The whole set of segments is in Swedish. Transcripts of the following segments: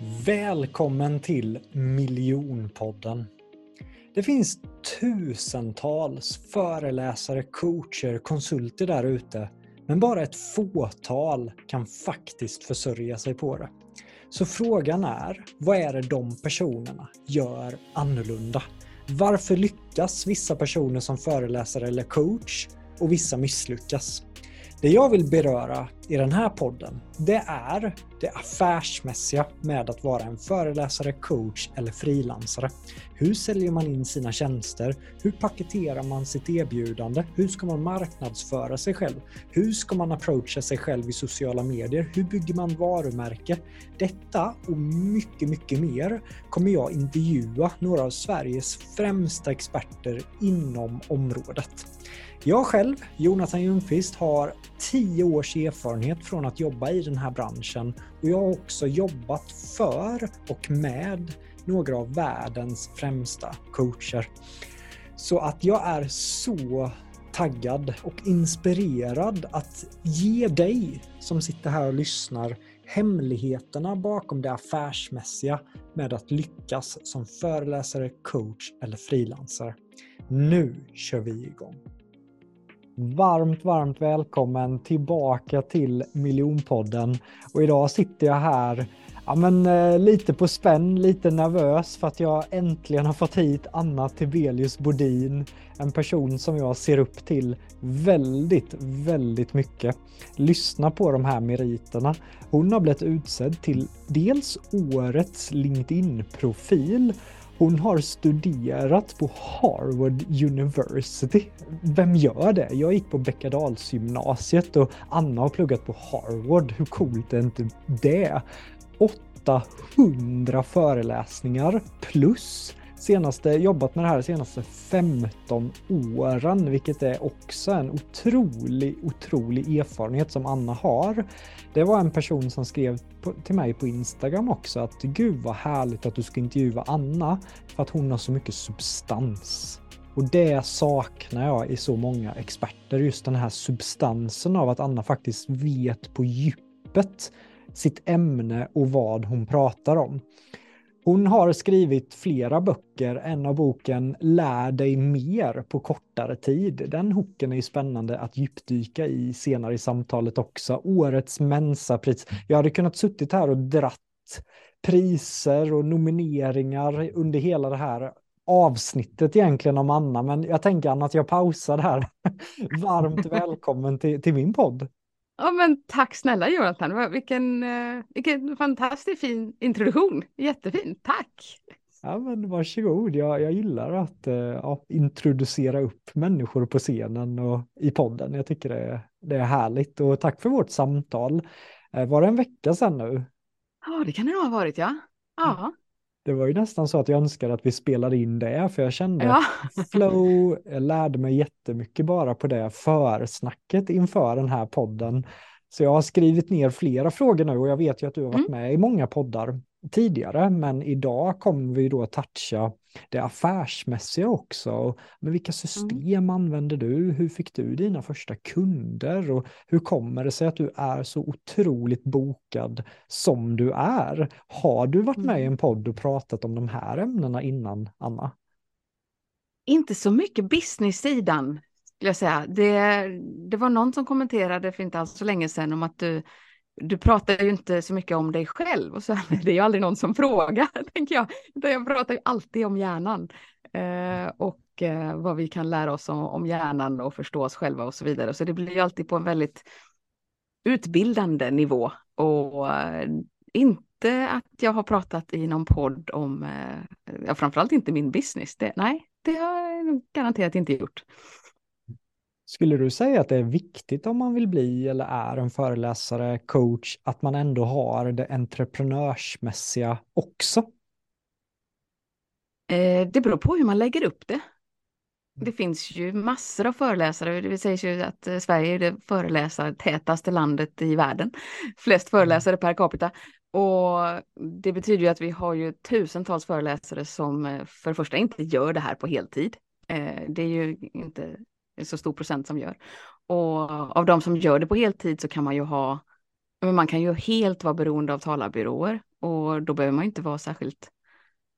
Välkommen till Miljonpodden. Det finns tusentals föreläsare, coacher, konsulter där ute, men bara ett fåtal kan faktiskt försörja sig på det. Så frågan är, vad är det de personerna gör annorlunda? Varför lyckas vissa personer som föreläsare eller coach och vissa misslyckas? Det jag vill beröra i den här podden, det är det affärsmässiga med att vara en föreläsare, coach eller frilansare. Hur säljer man in sina tjänster? Hur paketerar man sitt erbjudande? Hur ska man marknadsföra sig själv? Hur ska man approacha sig själv i sociala medier? Hur bygger man varumärke? Detta och mycket, mycket mer kommer jag intervjua några av Sveriges främsta experter inom området. Jag själv, Jonathan Ljungqvist, har 10 års erfarenhet från att jobba i den här branschen och jag har också jobbat för och med några av världens främsta coacher. Så att jag är så taggad och inspirerad att ge dig som sitter här och lyssnar hemligheterna bakom det affärsmässiga med att lyckas som föreläsare, coach eller frilansare. Nu kör vi igång! Varmt, varmt välkommen tillbaka till Miljonpodden. Och idag sitter jag här ja, men, eh, lite på spänn, lite nervös för att jag äntligen har fått hit Anna Tibelius Bodin. En person som jag ser upp till väldigt, väldigt mycket. Lyssna på de här meriterna. Hon har blivit utsedd till dels årets LinkedIn-profil hon har studerat på Harvard University. Vem gör det? Jag gick på Bäckadalsgymnasiet och Anna har pluggat på Harvard. Hur coolt är inte det? 800 föreläsningar plus senaste, jobbat med det här de senaste 15 åren, vilket är också en otrolig, otrolig erfarenhet som Anna har. Det var en person som skrev på, till mig på Instagram också att gud vad härligt att du ska intervjua Anna för att hon har så mycket substans. Och det saknar jag i så många experter, just den här substansen av att Anna faktiskt vet på djupet sitt ämne och vad hon pratar om. Hon har skrivit flera böcker. En av boken Lär dig mer på kortare tid. Den hooken är ju spännande att djupdyka i senare i samtalet också. Årets Mensapris. Jag hade kunnat suttit här och dratt priser och nomineringar under hela det här avsnittet egentligen om Anna, men jag tänker Anna att jag pausar här. Varmt välkommen till, till min podd. Ja, men tack snälla Jonathan. Vilken, eh, vilken fantastiskt fin introduktion. Jättefin. Tack! Ja, men varsågod. Jag, jag gillar att eh, ja, introducera upp människor på scenen och i podden. Jag tycker det, det är härligt och tack för vårt samtal. Eh, var det en vecka sedan nu? Ja, det kan det ha varit, ja. Ja. Det var ju nästan så att jag önskade att vi spelade in det, för jag kände ja. flow, jag lärde mig jättemycket bara på det försnacket inför den här podden. Så jag har skrivit ner flera frågor nu och jag vet ju att du har varit mm. med i många poddar tidigare, men idag kommer vi då toucha det affärsmässiga också. Men vilka system mm. använder du? Hur fick du dina första kunder? Och hur kommer det sig att du är så otroligt bokad som du är? Har du varit med i mm. en podd och pratat om de här ämnena innan, Anna? Inte så mycket business-sidan, skulle jag säga. Det, det var någon som kommenterade för inte alls så länge sedan om att du du pratar ju inte så mycket om dig själv och så det är ju aldrig någon som frågar, tänker jag. Jag pratar ju alltid om hjärnan eh, och eh, vad vi kan lära oss om, om, hjärnan och förstå oss själva och så vidare. Så det blir ju alltid på en väldigt utbildande nivå och eh, inte att jag har pratat i någon podd om, eh, ja, framförallt inte min business. Det, nej, det har jag garanterat inte gjort. Skulle du säga att det är viktigt om man vill bli eller är en föreläsare, coach, att man ändå har det entreprenörsmässiga också? Eh, det beror på hur man lägger upp det. Det finns ju massor av föreläsare. Det sägs ju att eh, Sverige är det föreläsartätaste landet i världen. Flest mm. föreläsare per capita. Och det betyder ju att vi har ju tusentals föreläsare som eh, för det första inte gör det här på heltid. Det är ju inte så stor procent som gör. Och av de som gör det på heltid så kan man ju ha Men man kan ju helt vara beroende av talarbyråer och då behöver man inte vara särskilt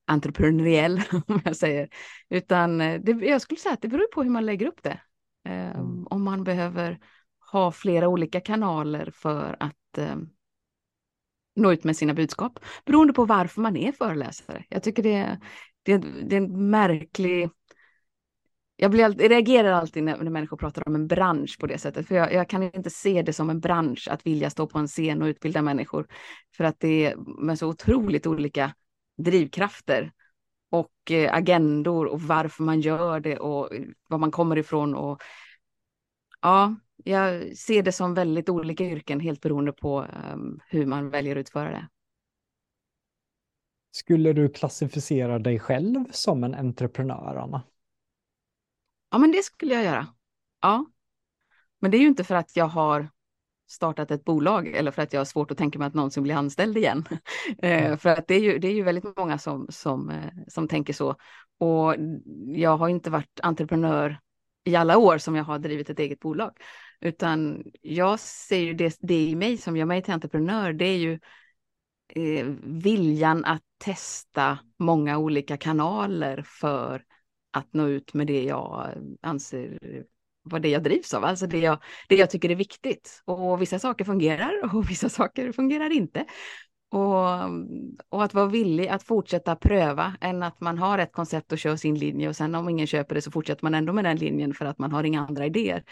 entreprenöriell om jag säger. Utan eh, det, jag skulle säga att det beror på hur man lägger upp det. Mm. Om man behöver ha flera olika kanaler för att eh, nå ut med sina budskap. Beroende på varför man är föreläsare. Jag tycker det, det, det är en märklig... Jag, blir, jag reagerar alltid när, när människor pratar om en bransch på det sättet. För jag, jag, kan inte se det som en bransch att vilja stå på en scen och utbilda människor. För att det är med så otroligt olika drivkrafter och eh, agendor och varför man gör det och eh, var man kommer ifrån. Och, ja, jag ser det som väldigt olika yrken helt beroende på um, hur man väljer att utföra det. Skulle du klassificera dig själv som en entreprenör, Anna? Ja, men det skulle jag göra. Ja. Men det är ju inte för att jag har startat ett bolag eller för att jag har svårt att tänka mig att någonsin bli anställd igen. Mm. för att det är ju, det är ju väldigt många som, som, eh, som tänker så. Och jag har inte varit entreprenör i alla år som jag har drivit ett eget bolag. Utan jag ser ju det, det i mig som gör mig till entreprenör, det är ju eh, viljan att testa många olika kanaler för att nå ut med det jag anser vad det jag drivs av, alltså det jag, det jag tycker är viktigt. Och vissa saker fungerar och vissa saker fungerar inte. Och, och att vara villig att fortsätta pröva än att man har ett koncept och kör sin linje och sen om ingen köper det så fortsätter man ändå med den linjen för att man har inga andra idéer.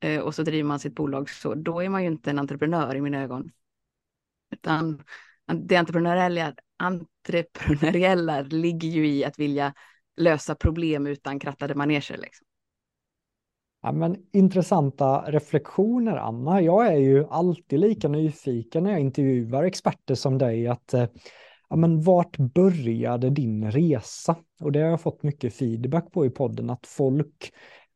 Eh, och så driver man sitt bolag så, då är man ju inte en entreprenör i mina ögon. Utan det entreprenöriella, entreprenöriella ligger ju i att vilja lösa problem utan krattade maneger. Liksom. Ja, men intressanta reflektioner, Anna. Jag är ju alltid lika nyfiken när jag intervjuar experter som dig. att eh, ja, men Vart började din resa? Och det har jag fått mycket feedback på i podden, att folk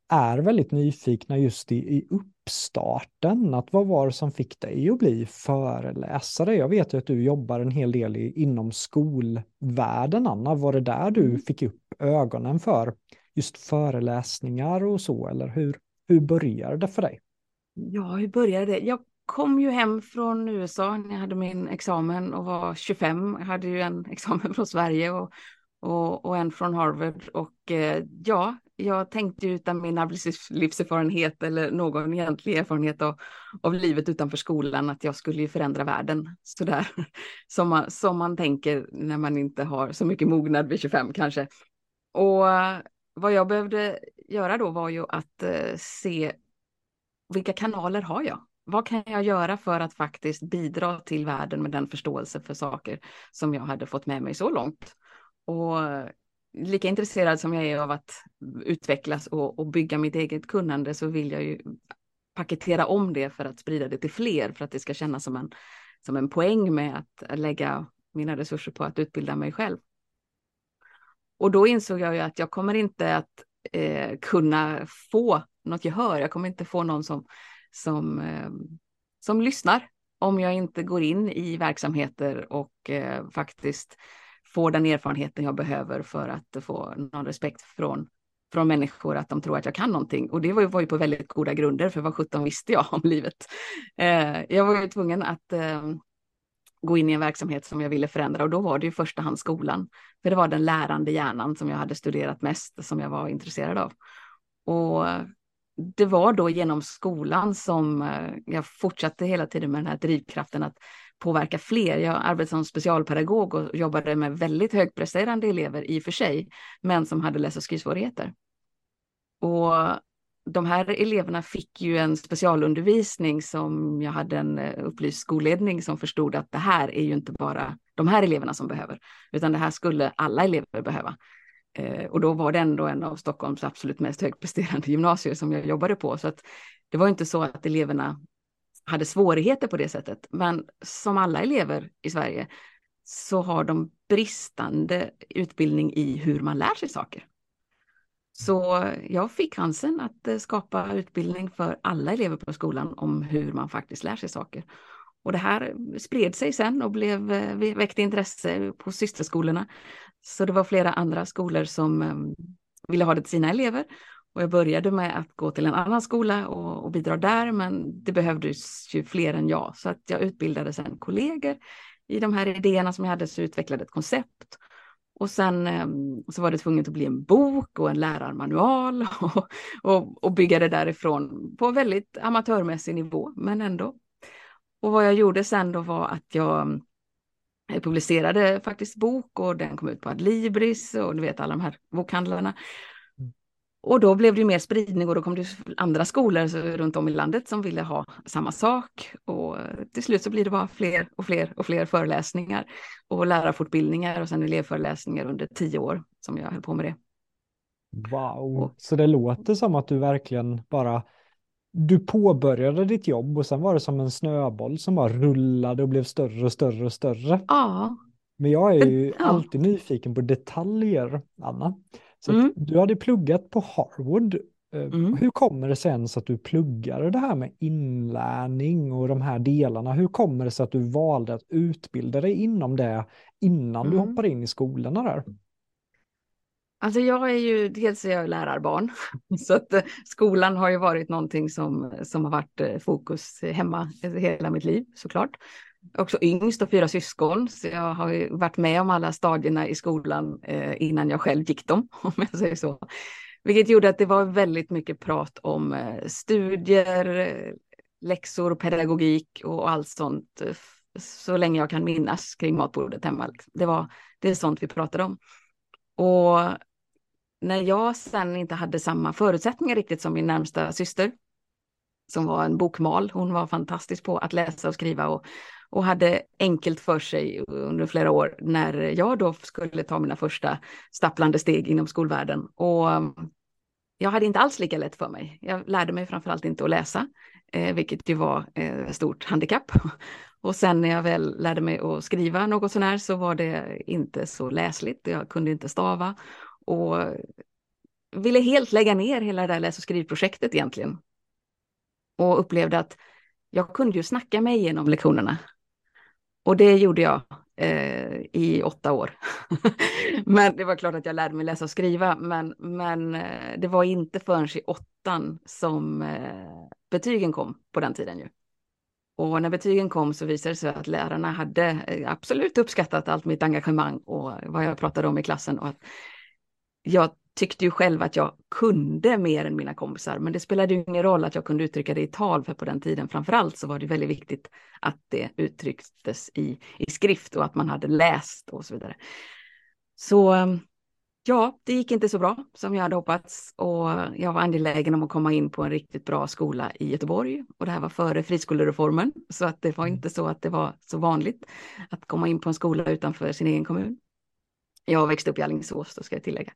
är väldigt nyfikna just i, i uppstarten. Att vad var det som fick dig att bli föreläsare? Jag vet ju att du jobbar en hel del i, inom skolvärlden, Anna. Var det där du mm. fick upp ögonen för just föreläsningar och så, eller hur, hur började det för dig? Ja, hur började det? Jag kom ju hem från USA när jag hade min examen och var 25. Jag hade ju en examen från Sverige och, och, och en från Harvard. Och eh, ja, jag tänkte utan min arbetslivserfarenhet eller någon egentlig erfarenhet av, av livet utanför skolan att jag skulle ju förändra världen sådär som man, som man tänker när man inte har så mycket mognad vid 25 kanske. Och vad jag behövde göra då var ju att eh, se vilka kanaler har jag? Vad kan jag göra för att faktiskt bidra till världen med den förståelse för saker som jag hade fått med mig så långt? Och lika intresserad som jag är av att utvecklas och, och bygga mitt eget kunnande så vill jag ju paketera om det för att sprida det till fler för att det ska kännas som en, som en poäng med att lägga mina resurser på att utbilda mig själv. Och då insåg jag ju att jag kommer inte att eh, kunna få något gehör. Jag kommer inte få någon som, som, eh, som lyssnar om jag inte går in i verksamheter och eh, faktiskt får den erfarenheten jag behöver för att få någon respekt från, från människor, att de tror att jag kan någonting. Och det var ju, var ju på väldigt goda grunder, för vad sjutton visste jag om livet? Eh, jag var ju tvungen att eh, gå in i en verksamhet som jag ville förändra och då var det i första hand skolan. För det var den lärande hjärnan som jag hade studerat mest, som jag var intresserad av. Och det var då genom skolan som eh, jag fortsatte hela tiden med den här drivkraften att påverka fler. Jag arbetade som specialpedagog och jobbade med väldigt högpresterande elever i och för sig, men som hade läs och skrivsvårigheter. Och de här eleverna fick ju en specialundervisning som jag hade en eh, upplyst skolledning som förstod att det här är ju inte bara de här eleverna som behöver, utan det här skulle alla elever behöva. Eh, och då var det ändå en av Stockholms absolut mest högpresterande gymnasier som jag jobbade på, så att det var inte så att eleverna hade svårigheter på det sättet. Men som alla elever i Sverige så har de bristande utbildning i hur man lär sig saker. Så jag fick chansen att eh, skapa utbildning för alla elever på skolan om hur man faktiskt lär sig saker. Och det här spred sig sen och blev, eh, väckte intresse på systerskolorna. Så det var flera andra skolor som ehm, ville ha det till sina elever. Och jag började med att gå till en annan skola och, och bidra där, men det behövdes ju fler än jag. Så att jag utbildade sen kollegor i de här idéerna som jag hade, så utvecklade ett koncept. Och sen ehm, så var det tvunget att bli en bok och en lärarmanual och, och, och bygga det därifrån på väldigt amatörmässig nivå, men ändå. Och vad jag gjorde sen då var att jag jag publicerade faktiskt bok och den kom ut på Adlibris och du vet alla de här bokhandlarna. Och då blev det mer spridning och då kom det andra skolor runt om i landet som ville ha samma sak. Och till slut så blir det bara fler och fler och fler föreläsningar och lärarfortbildningar och sen elevföreläsningar under tio år som jag höll på med det. Wow, så det låter som att du verkligen bara du påbörjade ditt jobb och sen var det som en snöboll som bara rullade och blev större och större och större. Ja. Men jag är ju ja. alltid nyfiken på detaljer, Anna. Så mm. du hade pluggat på Harvard. Eh, mm. Hur kommer det sen så att du pluggade det här med inlärning och de här delarna? Hur kommer det sig att du valde att utbilda dig inom det innan mm. du hoppade in i skolorna där? Alltså jag är ju, dels är jag lärarbarn, så att eh, skolan har ju varit någonting som, som har varit eh, fokus hemma hela mitt liv såklart. Också yngst och fyra syskon, så jag har ju varit med om alla stadierna i skolan eh, innan jag själv gick dem, om jag säger så. Vilket gjorde att det var väldigt mycket prat om eh, studier, läxor, pedagogik och allt sånt så länge jag kan minnas kring matbordet hemma. Det, var, det är sånt vi pratade om. Och när jag sen inte hade samma förutsättningar riktigt som min närmsta syster, som var en bokmal, hon var fantastisk på att läsa och skriva och, och hade enkelt för sig under flera år när jag då skulle ta mina första stapplande steg inom skolvärlden. Och um, jag hade inte alls lika lätt för mig. Jag lärde mig framförallt inte att läsa, eh, vilket ju var ett eh, stort handikapp. Och sen när jag väl lärde mig att skriva något sånär så var det inte så läsligt. Jag kunde inte stava och ville helt lägga ner hela det där läs och skrivprojektet egentligen. Och upplevde att jag kunde ju snacka mig igenom lektionerna. Och det gjorde jag eh, i åtta år. men det var klart att jag lärde mig läsa och skriva, men, men eh, det var inte förrän i åttan som eh, betygen kom på den tiden ju. Och när betygen kom så visade det sig att lärarna hade eh, absolut uppskattat allt mitt engagemang och vad jag pratade om i klassen och att jag tyckte ju själv att jag kunde mer än mina kompisar, men det spelade ju ingen roll att jag kunde uttrycka det i tal, för på den tiden framförallt så var det väldigt viktigt att det uttrycktes i, i skrift och att man hade läst och så vidare. Så ja, det gick inte så bra som jag hade hoppats och jag var angelägen om att komma in på en riktigt bra skola i Göteborg och det här var före friskolereformen så att det var mm. inte så att det var så vanligt att komma in på en skola utanför sin egen kommun. Jag växte upp i Alingsås, då ska jag tillägga.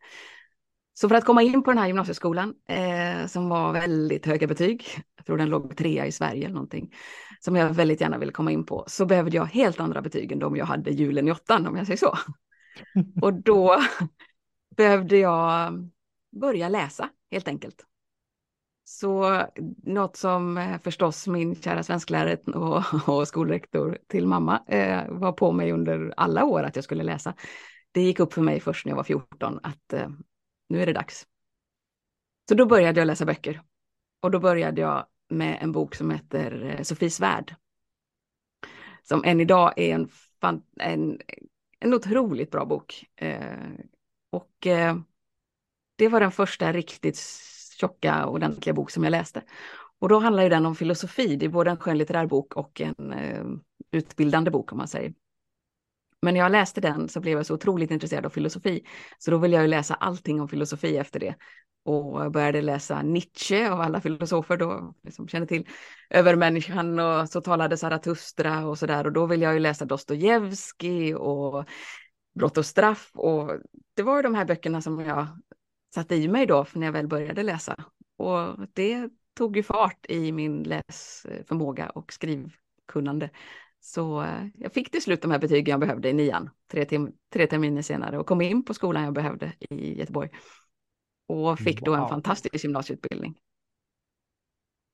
Så för att komma in på den här gymnasieskolan, eh, som var väldigt höga betyg, jag tror den låg trea i Sverige eller någonting, som jag väldigt gärna ville komma in på, så behövde jag helt andra betyg än de jag hade julen i åttan, om jag säger så. Och då behövde jag börja läsa, helt enkelt. Så något som eh, förstås min kära svensklärare och, och skolrektor till mamma eh, var på mig under alla år att jag skulle läsa det gick upp för mig först när jag var 14 att eh, nu är det dags. Så då började jag läsa böcker. Och då började jag med en bok som heter eh, Sofies värld. Som än idag är en, fan, en, en otroligt bra bok. Eh, och eh, det var den första riktigt tjocka, ordentliga bok som jag läste. Och då handlar ju den om filosofi. Det är både en skönlitterär bok och en eh, utbildande bok om man säger. Men när jag läste den så blev jag så otroligt intresserad av filosofi. Så då ville jag ju läsa allting om filosofi efter det. Och började läsa Nietzsche av alla filosofer då, som känner till övermänniskan och så talade Zarathustra och så där. Och då ville jag ju läsa Dostojevskij och Brott och straff. Och det var ju de här böckerna som jag satte i mig då när jag väl började läsa. Och det tog ju fart i min läsförmåga och skrivkunnande. Så eh, jag fick till slut de här betygen jag behövde i nian, tre, tim- tre terminer senare och kom in på skolan jag behövde i Göteborg. Och fick då en fantastisk gymnasieutbildning.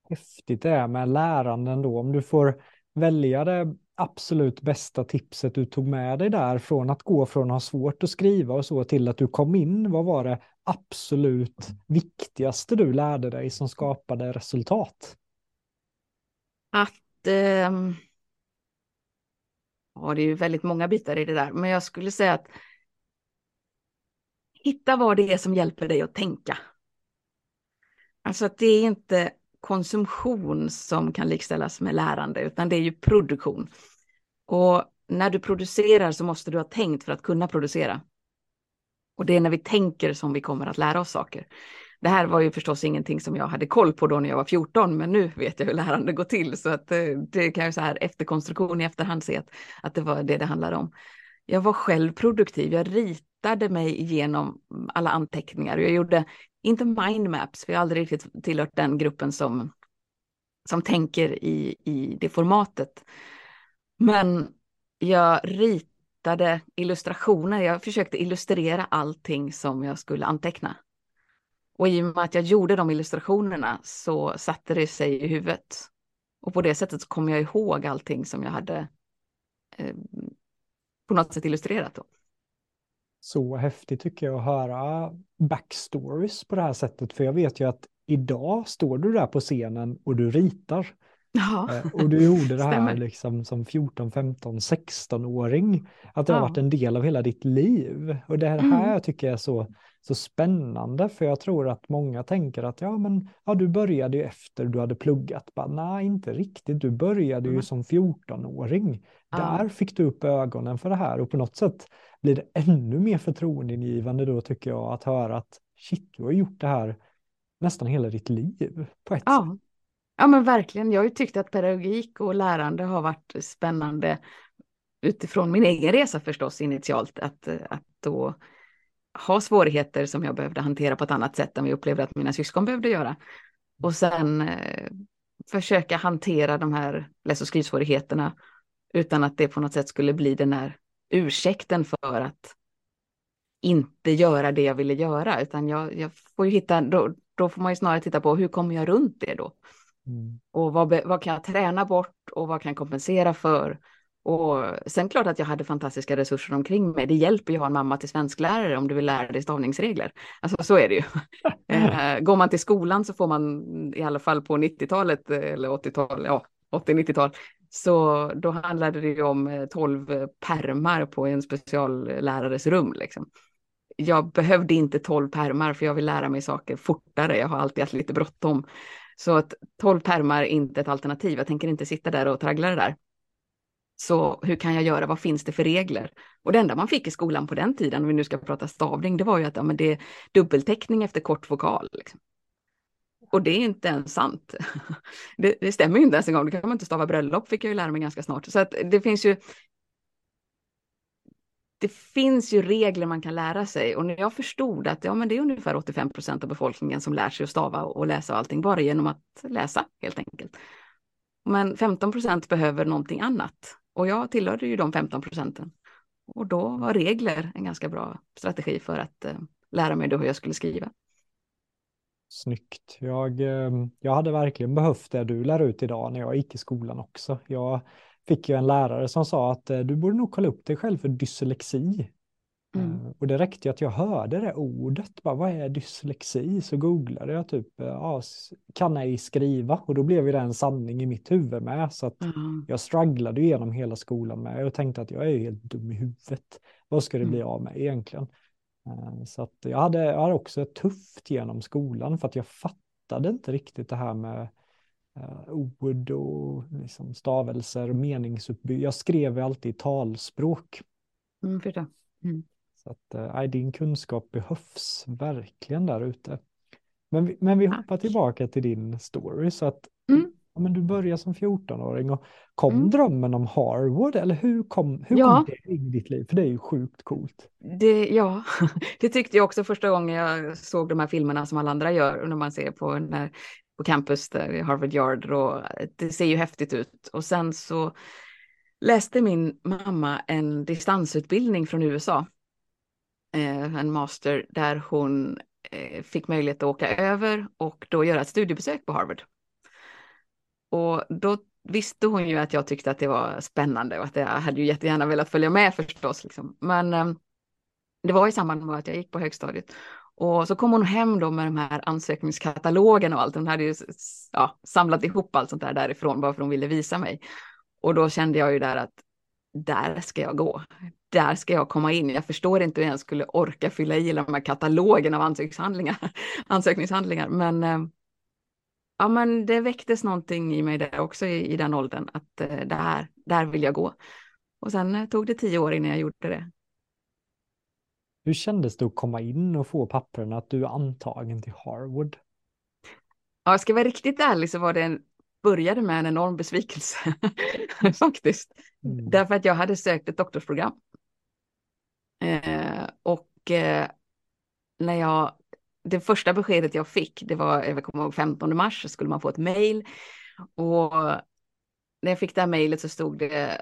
Häftigt det är med läranden då, om du får välja det absolut bästa tipset du tog med dig där från att gå från att ha svårt att skriva och så till att du kom in? Vad var det absolut viktigaste du lärde dig som skapade resultat? Att eh, Ja, det är ju väldigt många bitar i det där, men jag skulle säga att hitta vad det är som hjälper dig att tänka. Alltså att det är inte konsumtion som kan likställas med lärande, utan det är ju produktion. Och när du producerar så måste du ha tänkt för att kunna producera. Och det är när vi tänker som vi kommer att lära oss saker. Det här var ju förstås ingenting som jag hade koll på då när jag var 14, men nu vet jag hur lärande går till. Så att eh, det kan jag så här efterkonstruktion i efterhand se att, att det var det det handlade om. Jag var själv produktiv. Jag ritade mig igenom alla anteckningar. Jag gjorde inte mindmaps, för jag har aldrig riktigt tillhört den gruppen som, som tänker i, i det formatet. Men jag ritade illustrationer. Jag försökte illustrera allting som jag skulle anteckna. Och i och med att jag gjorde de illustrationerna så satte det sig i huvudet. Och på det sättet så kom jag ihåg allting som jag hade eh, på något sätt illustrerat. Då. Så häftigt tycker jag att höra backstories på det här sättet. För jag vet ju att idag står du där på scenen och du ritar. Ja, eh, och du gjorde det här liksom som 14, 15, 16-åring. Att det ja. har varit en del av hela ditt liv. Och det här, mm. här tycker jag är så så spännande för jag tror att många tänker att ja men ja, du började ju efter du hade pluggat. Bara, Nej, inte riktigt. Du började mm. ju som 14-åring. Ja. Där fick du upp ögonen för det här och på något sätt blir det ännu mer förtroendeingivande då tycker jag att höra att shit, du har gjort det här nästan hela ditt liv på ett ja. sätt. Ja men verkligen, jag har ju tyckt att pedagogik och lärande har varit spännande utifrån min egen resa förstås initialt. Att, att då ha svårigheter som jag behövde hantera på ett annat sätt än vi upplevde att mina syskon behövde göra. Och sen eh, försöka hantera de här läs och skrivsvårigheterna utan att det på något sätt skulle bli den här ursäkten för att inte göra det jag ville göra, utan jag, jag får ju hitta, då, då, får man ju snarare titta på hur kommer jag runt det då? Mm. Och vad, vad kan jag träna bort och vad kan jag kompensera för? Och sen klart att jag hade fantastiska resurser omkring mig. Det hjälper ju att ha en mamma till svensklärare om du vill lära dig stavningsregler. Alltså så är det ju. Eh, går man till skolan så får man i alla fall på 90-talet eller 80-tal, ja 80-90-tal, så då handlade det ju om 12 eh, permar på en speciallärares rum. Liksom. Jag behövde inte 12 permar för jag vill lära mig saker fortare. Jag har alltid haft lite bråttom. Så att 12 permar är inte ett alternativ. Jag tänker inte sitta där och traggla det där. Så hur kan jag göra? Vad finns det för regler? Och det enda man fick i skolan på den tiden, om vi nu ska prata stavning, det var ju att ja, men det är dubbelteckning efter kort vokal. Liksom. Och det är inte ens sant. Det, det, stämmer ju inte ens en gång. Det kan man inte stava bröllop, fick jag ju lära mig ganska snart. Så att det finns ju det finns ju regler man kan lära sig och när jag förstod att ja, men det är ungefär 85 procent av befolkningen som lär sig att stava och läsa och allting bara genom att läsa helt enkelt. Men 15 procent behöver någonting annat och jag tillhörde ju de 15 procenten. Och då var regler en ganska bra strategi för att eh, lära mig då hur jag skulle skriva. Snyggt. Jag, eh, jag hade verkligen behövt det du lär ut idag när jag gick i skolan också. Jag fick ju en lärare som sa att eh, du borde nog kolla upp dig själv för dyslexi. Mm. Eh, och det räckte att jag hörde det ordet, bara, vad är dyslexi? Så googlade jag typ, eh, ja, kan ej skriva? Och då blev det en sanning i mitt huvud med. Så att mm. jag strugglade genom hela skolan med och tänkte att jag är helt dum i huvudet. Vad ska det bli mm. av mig egentligen? Eh, så att jag hade, jag hade också tufft genom skolan för att jag fattade inte riktigt det här med ord och liksom stavelser och meningsuppbyggnad. Jag skrev alltid i talspråk. Mm, mm. Så att äh, din kunskap behövs verkligen där ute. Men vi, men vi hoppar tillbaka till din story så att mm. ja, men du börjar som 14-åring och kom mm. drömmen om Harvard eller hur kom, hur ja. kom det in i ditt liv? För det är ju sjukt coolt. Det, ja, det tyckte jag också första gången jag såg de här filmerna som alla andra gör när man ser på, när, på campus där i Harvard Yard och det ser ju häftigt ut. Och sen så läste min mamma en distansutbildning från USA Eh, Eh, en master där hon eh, fick möjlighet att åka över och då göra ett studiebesök på Harvard. Och då visste hon ju att jag tyckte att det var spännande och att jag hade ju jättegärna velat följa med förstås. Liksom. Men eh, det var i samband med att jag gick på högstadiet. Och så kom hon hem då med de här ansökningskatalogerna och allt. Hon hade ju ja, samlat ihop allt sånt där därifrån bara för hon ville visa mig. Och då kände jag ju där att där ska jag gå. Där ska jag komma in. Jag förstår inte hur jag skulle orka fylla i de här katalogerna av ansökningshandlingar. ansökningshandlingar. Men, eh, ja, men det väcktes någonting i mig där också i, i den åldern. Att eh, där, där vill jag gå. Och sen eh, tog det tio år innan jag gjorde det. Hur kändes det att komma in och få papperna att du är antagen till Harvard? Ja, jag ska vara riktigt ärlig så var det en, började med en enorm besvikelse faktiskt. Mm. Därför att jag hade sökt ett doktorsprogram. Eh, och eh, när jag, det första beskedet jag fick, det var, jag kommer ihåg 15 mars, så skulle man få ett mejl. Och när jag fick det här mejlet så stod det,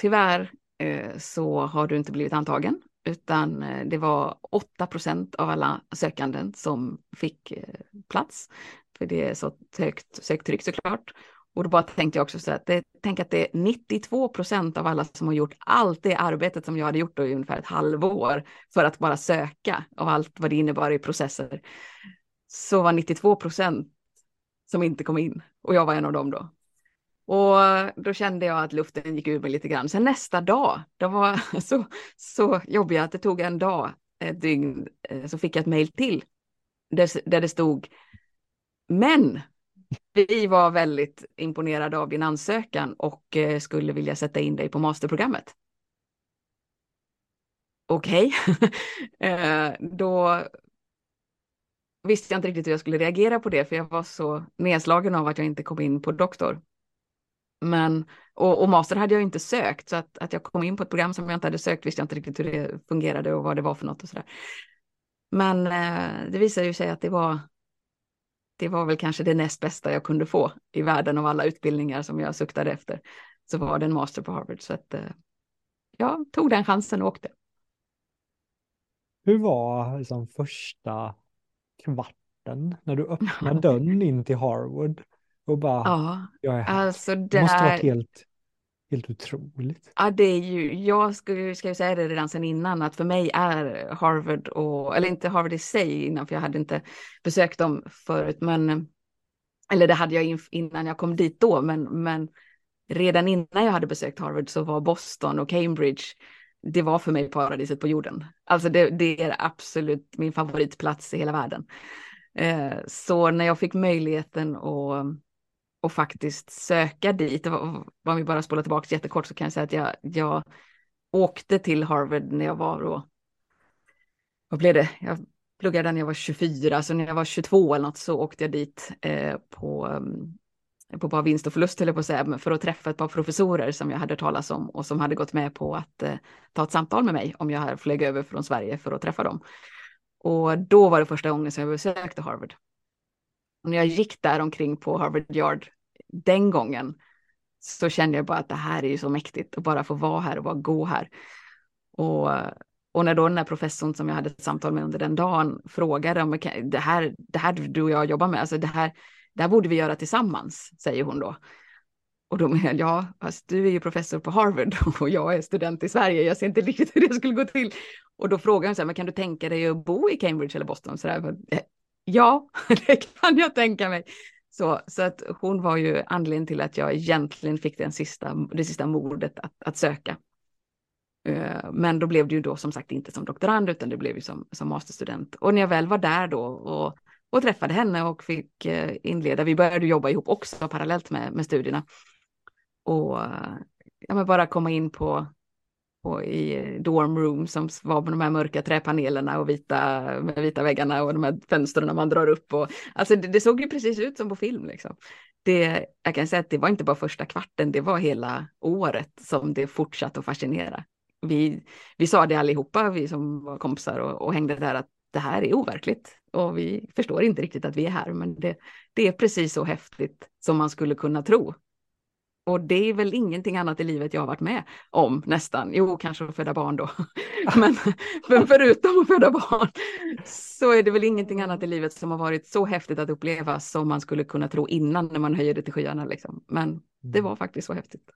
tyvärr eh, så har du inte blivit antagen utan eh, det var 8% av alla sökanden som fick eh, plats. För det är så högt söktryck såklart. Och då bara tänkte jag också så att det, tänk att det är 92 procent av alla som har gjort allt det arbetet som jag hade gjort i ungefär ett halvår för att bara söka av allt vad det innebar i processer. Så var 92 procent som inte kom in och jag var en av dem då. Och då kände jag att luften gick ur mig lite grann. Sen nästa dag, det var så, så jobbiga att det tog en dag, ett dygn, eh, så fick jag ett mejl till. Där, där det stod, men vi var väldigt imponerade av din ansökan och eh, skulle vilja sätta in dig på masterprogrammet. Okej, okay. Eh, då visste jag inte riktigt hur jag skulle reagera på det, för jag var så nedslagen av att jag inte kom in på doktor. Men, och, och, master hade jag inte sökt, så att, att jag kom in på ett program som jag inte hade sökt visste jag inte riktigt hur det fungerade och vad det var för något och sådär. Men eh, det visade ju sig att det var, det var väl kanske det näst bästa jag kunde få i världen av alla utbildningar som jag suktade efter. Så var det en master på Harvard, så att eh, jag tog den chansen och åkte. Hur var liksom första kvarten när du öppnade dörren in till Harvard? Och bara, ja, jag är här. Alltså det, det måste vara helt, helt otroligt. Ja, det är ju, jag ska, ska ju säga det redan sedan innan, att för mig är Harvard, och, eller inte Harvard i sig innan, för jag hade inte besökt dem förut, men, eller det hade jag innan jag kom dit då, men, men redan innan jag hade besökt Harvard så var Boston och Cambridge, det var för mig paradiset på jorden. Alltså det, det är absolut min favoritplats i hela världen. Eh, så när jag fick möjligheten att och faktiskt söka dit. Om vi bara spolar tillbaka jättekort så kan jag säga att jag, jag åkte till Harvard när jag var då, vad blev det? Jag pluggade när jag var 24, så när jag var 22 eller något så åkte jag dit eh, på, mm, på bara vinst och förlust, eller på att säga, för att träffa ett par professorer som jag hade talat om och som hade gått med på att eh, ta ett samtal med mig om jag flög över från Sverige för att träffa dem. Och då var det första gången som jag besökte Harvard. När jag gick där omkring på Harvard Yard den gången så kände jag bara att det här är ju så mäktigt att bara få vara här och bara gå här. Och, och när då den här professorn som jag hade ett samtal med under den dagen frågade om det här, det här du och jag jobbar med, alltså det här, det här borde vi göra tillsammans, säger hon då. Och då menar jag, ja, fast du är ju professor på Harvard och jag är student i Sverige, jag ser inte riktigt hur det skulle gå till. Och då frågar hon så här, men kan du tänka dig att bo i Cambridge eller Boston? Så där, Ja, det kan jag tänka mig. Så, så att hon var ju anledningen till att jag egentligen fick den sista, det sista mordet att, att söka. Eh, men då blev det ju då som sagt inte som doktorand utan det blev ju som, som masterstudent. Och när jag väl var där då och, och träffade henne och fick eh, inleda, vi började jobba ihop också parallellt med, med studierna. Och ja, men bara komma in på och i dorm room som var med de här mörka träpanelerna och vita, med vita väggarna och de här fönstren man drar upp. Och, alltså det, det, såg ju precis ut som på film. Liksom. Det, jag kan säga att det var inte bara första kvarten, det var hela året som det fortsatte att fascinera. Vi, vi sa det allihopa, vi som var kompisar och, och hängde där, att det här är overkligt och vi förstår inte riktigt att vi är här, men det, det är precis så häftigt som man skulle kunna tro och det är väl ingenting annat i livet jag har varit med om nästan. Jo, kanske att föda barn då. men, förutom att föda barn så är det väl ingenting annat i livet som har varit så häftigt att uppleva som man skulle kunna tro innan när man höjer det till skyarna. Liksom. Men det mm. var faktiskt så häftigt.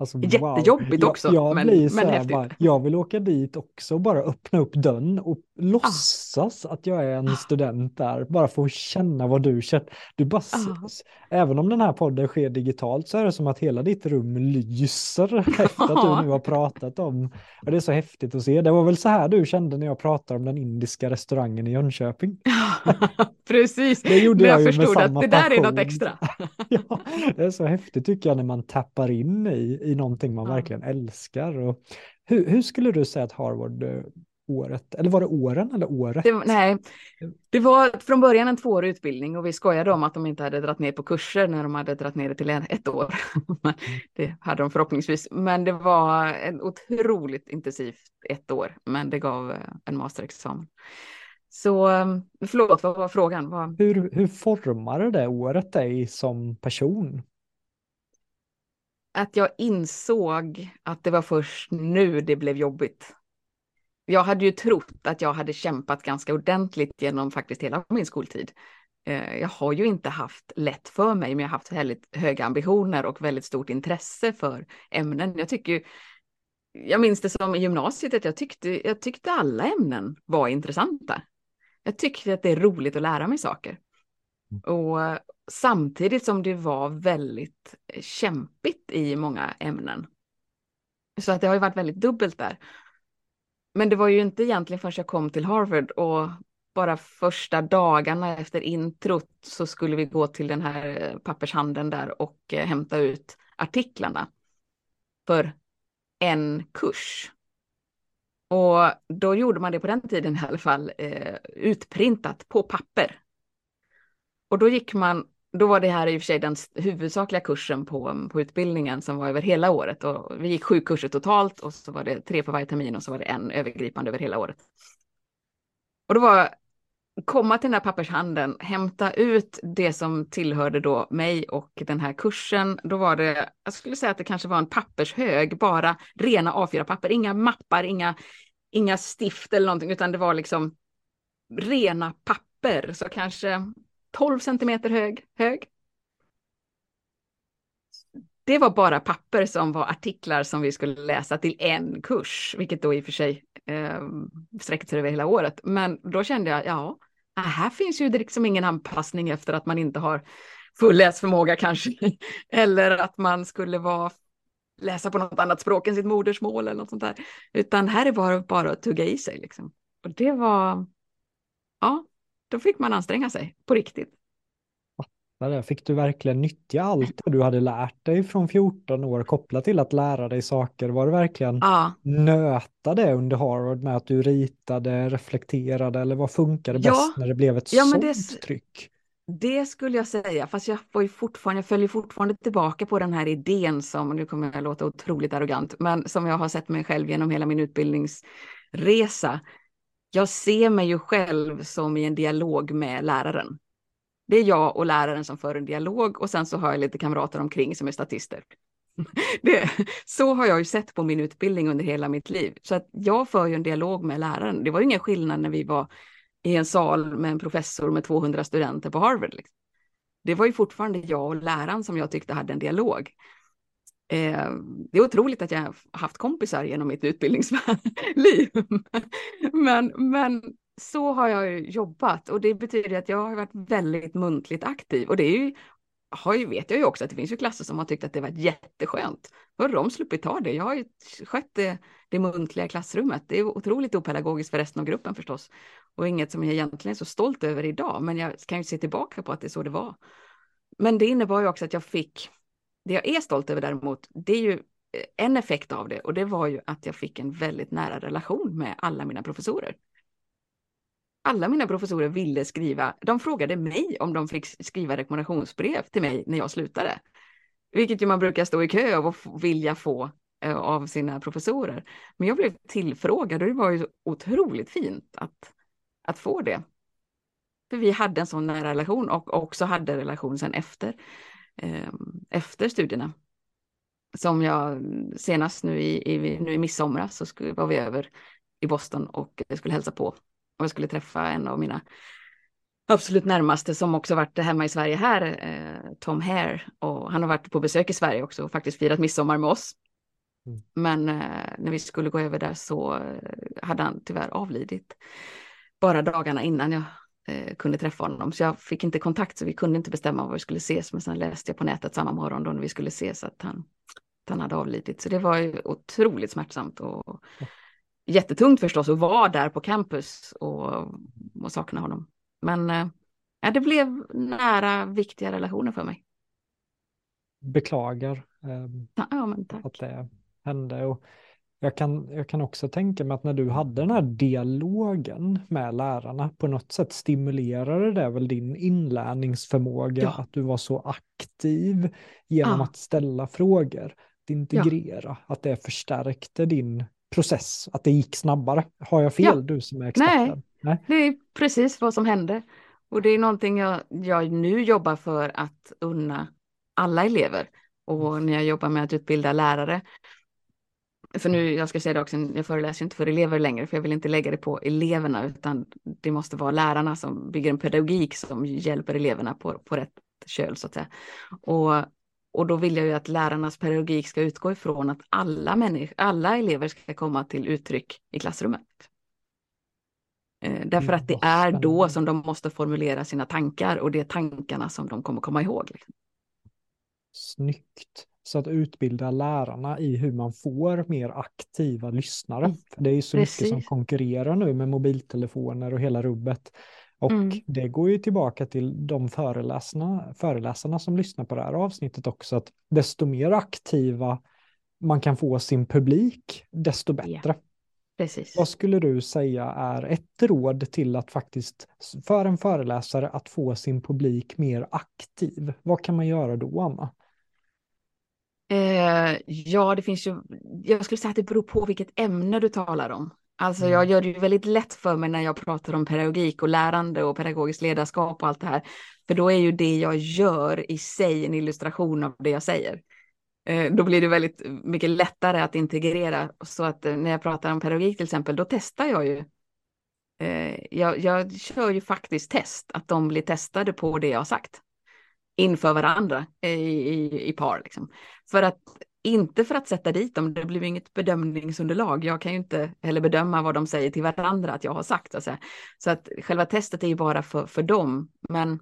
Alltså, Jättejobbigt wow. också. Jag, jag men, blir så men här, häftigt. bara, jag vill åka dit också och bara öppna upp dörren och låtsas att jag är en Ah. student där. Bara att känna vad du känner. Du bara, Ah. även om den här podden sker digitalt så är det som att hela ditt rum lyser efter att du nu har pratat om. Och det är så häftigt att se. Det var väl så här du kände när jag pratade om den indiska restaurangen i Jönköping. Precis, Det gjorde men jag jag förstod att det där är något passion. extra. Ja, det är så häftigt tycker jag när man tappar in i, i någonting man Ja. verkligen älskar. Och hur, hur skulle du säga att Harvard eh, året, eller var det åren eller året? Det, nej, det var från början en tvåårig utbildning och vi skojade om att de inte hade dragit ner på kurser när de hade dragit ner det till ett år. Men det hade de förhoppningsvis. Men det var en otroligt intensivt ett år, men det gav eh, en masterexamen. Så eh, förlåt, vad var frågan? Vad, Hur, hur formade det året dig som person? Att jag insåg att det var först nu det blev jobbigt. Jag hade ju trott att jag hade kämpat ganska ordentligt genom faktiskt hela min skoltid. Eh, jag har ju inte haft lätt för mig, men jag har haft väldigt höga ambitioner och väldigt stort intresse för ämnen. Jag tycker ju, jag minns det som i gymnasiet att jag tyckte, jag tyckte alla ämnen var intressanta. Jag tyckte att det är roligt att lära mig saker. Och samtidigt som det var väldigt kämpigt i många ämnen. Så att det har ju varit väldigt dubbelt där. Men det var ju inte egentligen förrän jag kom till Harvard och bara första dagarna efter introt så skulle vi gå till den här eh, pappershandeln där och eh, hämta ut artiklarna för en kurs. Och då gjorde man det på den tiden i alla fall eh, utprintat på papper. Och då gick man, då var det här i och för sig den huvudsakliga kursen på, på utbildningen som var över hela året. Och vi gick sju kurser totalt och så var det tre på varje termin och så var det en övergripande över hela året. Och då var komma till den här pappershandeln, hämta ut det som tillhörde då mig och den här kursen. Då var det, jag skulle säga att det kanske var en pappershög, bara rena A4-papper, inga mappar, inga, inga stift eller någonting, utan det var liksom rena papper, så kanske 12 centimeter hög. hög. Det var bara papper som var artiklar som vi skulle läsa till en kurs, vilket då i och för sig eh, sträckte sig över hela året. Men då kände jag, ja, äh, här finns ju liksom ingen anpassning efter att man inte har full läsförmåga kanske, eller att man skulle vara läsa på något annat språk än sitt modersmål eller något sånt där. Utan här är bara, bara att tugga i sig liksom. Och det var, ja, då fick man anstränga sig på riktigt. Fick du verkligen nyttja allt du hade lärt dig från 14 år kopplat till att lära dig saker? Var det verkligen Ja, nöta det under Harvard med att du ritade, reflekterade eller vad funkade Ja. bäst när det blev ett Ja, sånt det tryck? det skulle jag säga, fast jag, får ju fortfarande, jag följer fortfarande tillbaka på den här idén som, nu kommer jag låta otroligt arrogant, men som jag har sett mig själv genom hela min utbildningsresa. Jag ser mig ju själv som i en dialog med läraren. Det är jag och läraren som för en dialog och sen så har jag lite kamrater omkring som är statister. Det, så har jag ju sett på min utbildning under hela mitt liv. Så att jag för ju en dialog med läraren. Det var ju ingen skillnad när vi var i en sal med en professor med 200 studenter på Harvard. Liksom. Det var ju fortfarande jag och läraren som jag tyckte hade en dialog. Eh, det är otroligt att jag har haft kompisar genom mitt utbildningsliv. men, men så har jag ju jobbat och det betyder att jag har varit väldigt muntligt aktiv och det är ju, har ju, vet jag ju också att det finns ju klasser som har tyckt att det varit jätteskönt. Då har de sluppit ta det. Jag har ju skött det, det muntliga klassrummet. Det är otroligt opedagogiskt för resten av gruppen förstås och inget som jag egentligen är så stolt över idag, men jag kan ju se tillbaka på att det är så det var. Men det innebar ju också att jag fick, det jag är stolt över däremot, det är ju eh, en effekt av det och det var ju att jag fick en väldigt nära relation med alla mina professorer. Alla mina professorer ville skriva, de frågade mig om de fick skriva rekommendationsbrev till mig när jag slutade. Vilket ju man brukar stå i kö av och vilja få eh, av sina professorer. Men jag blev tillfrågad och det var ju otroligt fint att, att få det. För vi hade en sån nära relation och också hade relation sen efter eh, efter studierna. Som jag senast nu i, i, nu i midsommar så skulle, var vi över i Boston och skulle hälsa på. Och jag skulle träffa en av mina absolut närmaste som också varit hemma i Sverige här, eh, Tom Hare. Och han har varit på besök i Sverige också och faktiskt firat midsommar med oss. Mm. Men eh, när vi skulle gå över där så eh, hade han tyvärr avlidit bara dagarna innan jag eh, kunde träffa honom. Så jag fick inte kontakt så vi kunde inte bestämma var vi skulle ses. Men sen läste jag på nätet samma morgon då när vi skulle ses att han, att han hade avlidit. Så det var ju otroligt smärtsamt och jättetungt förstås att vara där på campus och, och sakna honom. Men eh, ja, det blev nära viktiga relationer för mig. Beklagar eh, ja, att det hände. Och jag, kan, jag kan också tänka mig att när du hade den här dialogen med lärarna, på något sätt stimulerade det väl din inlärningsförmåga, ja. att du var så aktiv genom ja. att ställa frågor, att integrera, att det förstärkte din process, att det gick snabbare. Har jag fel, du som är experten? Nej, Nej, det är precis vad som hände. Och det är någonting jag, jag nu jobbar för att unna alla elever. Och mm. när jag jobbar med att utbilda lärare. För nu, jag ska säga det också, jag föreläser inte för elever längre, för jag vill inte lägga det på eleverna, utan det måste vara lärarna som bygger en pedagogik som hjälper eleverna på, på rätt köl, så att säga. Och, och då vill jag ju att lärarnas pedagogik ska utgå ifrån att alla, människor, alla elever ska komma till uttryck i klassrummet. Eh, därför att det är då som de måste formulera sina tankar och det är tankarna som de kommer komma ihåg. Liksom. Snyggt. Så att utbilda lärarna i hur man får mer aktiva lyssnare. Mm. För det är ju så Precis. mycket som konkurrerar nu med mobiltelefoner och hela rubbet. Och mm. det går ju tillbaka till de föreläsarna, föreläsarna som lyssnar på det här avsnittet också, att desto mer aktiva man kan få sin publik, desto bättre. Ja. Precis. Vad skulle du säga är ett råd till att faktiskt, för en föreläsare, att få sin publik mer aktiv? Vad kan man göra då, Anna? Eh, ja, det finns ju, jag skulle säga att det beror på vilket ämne du talar om. Alltså jag mm. gör det ju väldigt lätt för mig när jag pratar om pedagogik och lärande och pedagogiskt ledarskap och allt det här. För då är ju det jag gör i sig en illustration av det jag säger. Eh, då blir det väldigt mycket lättare att integrera. Så att eh, när jag pratar om pedagogik till exempel, då testar jag ju. Eh, jag, jag kör ju faktiskt test, att de blir testade på det jag har sagt. Inför varandra i, i, i par. Liksom. För att, inte för att sätta dit dem, det blir inget bedömningsunderlag. Jag kan ju inte heller bedöma vad de säger till varandra att jag har sagt. Så, så att själva testet är ju bara för, för dem. Men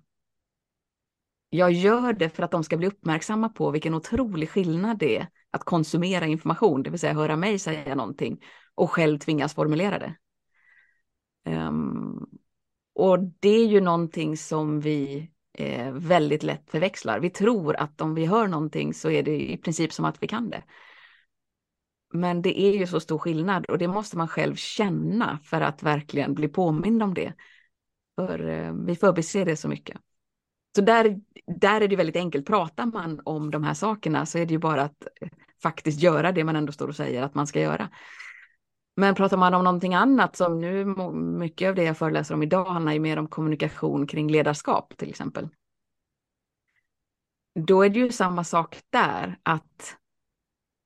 jag gör det för att de ska bli uppmärksamma på vilken otrolig skillnad det är att konsumera information, det vill säga höra mig säga någonting och själv tvingas formulera det. Um, och det är ju någonting som vi eh, väldigt lätt förväxlar. Vi tror att om vi hör någonting så är det i princip som att vi kan det. Men det är ju så stor skillnad och det måste man själv känna för att verkligen bli påmind om det. För eh, vi förbiser det så mycket. Så där, där är det väldigt enkelt. Pratar man om de här sakerna så är det ju bara att eh, faktiskt göra det man ändå står och säger att man ska göra. Men pratar man om någonting annat som nu mycket av det jag föreläser om idag handlar ju mer om kommunikation kring ledarskap till exempel. Då är det ju samma sak där att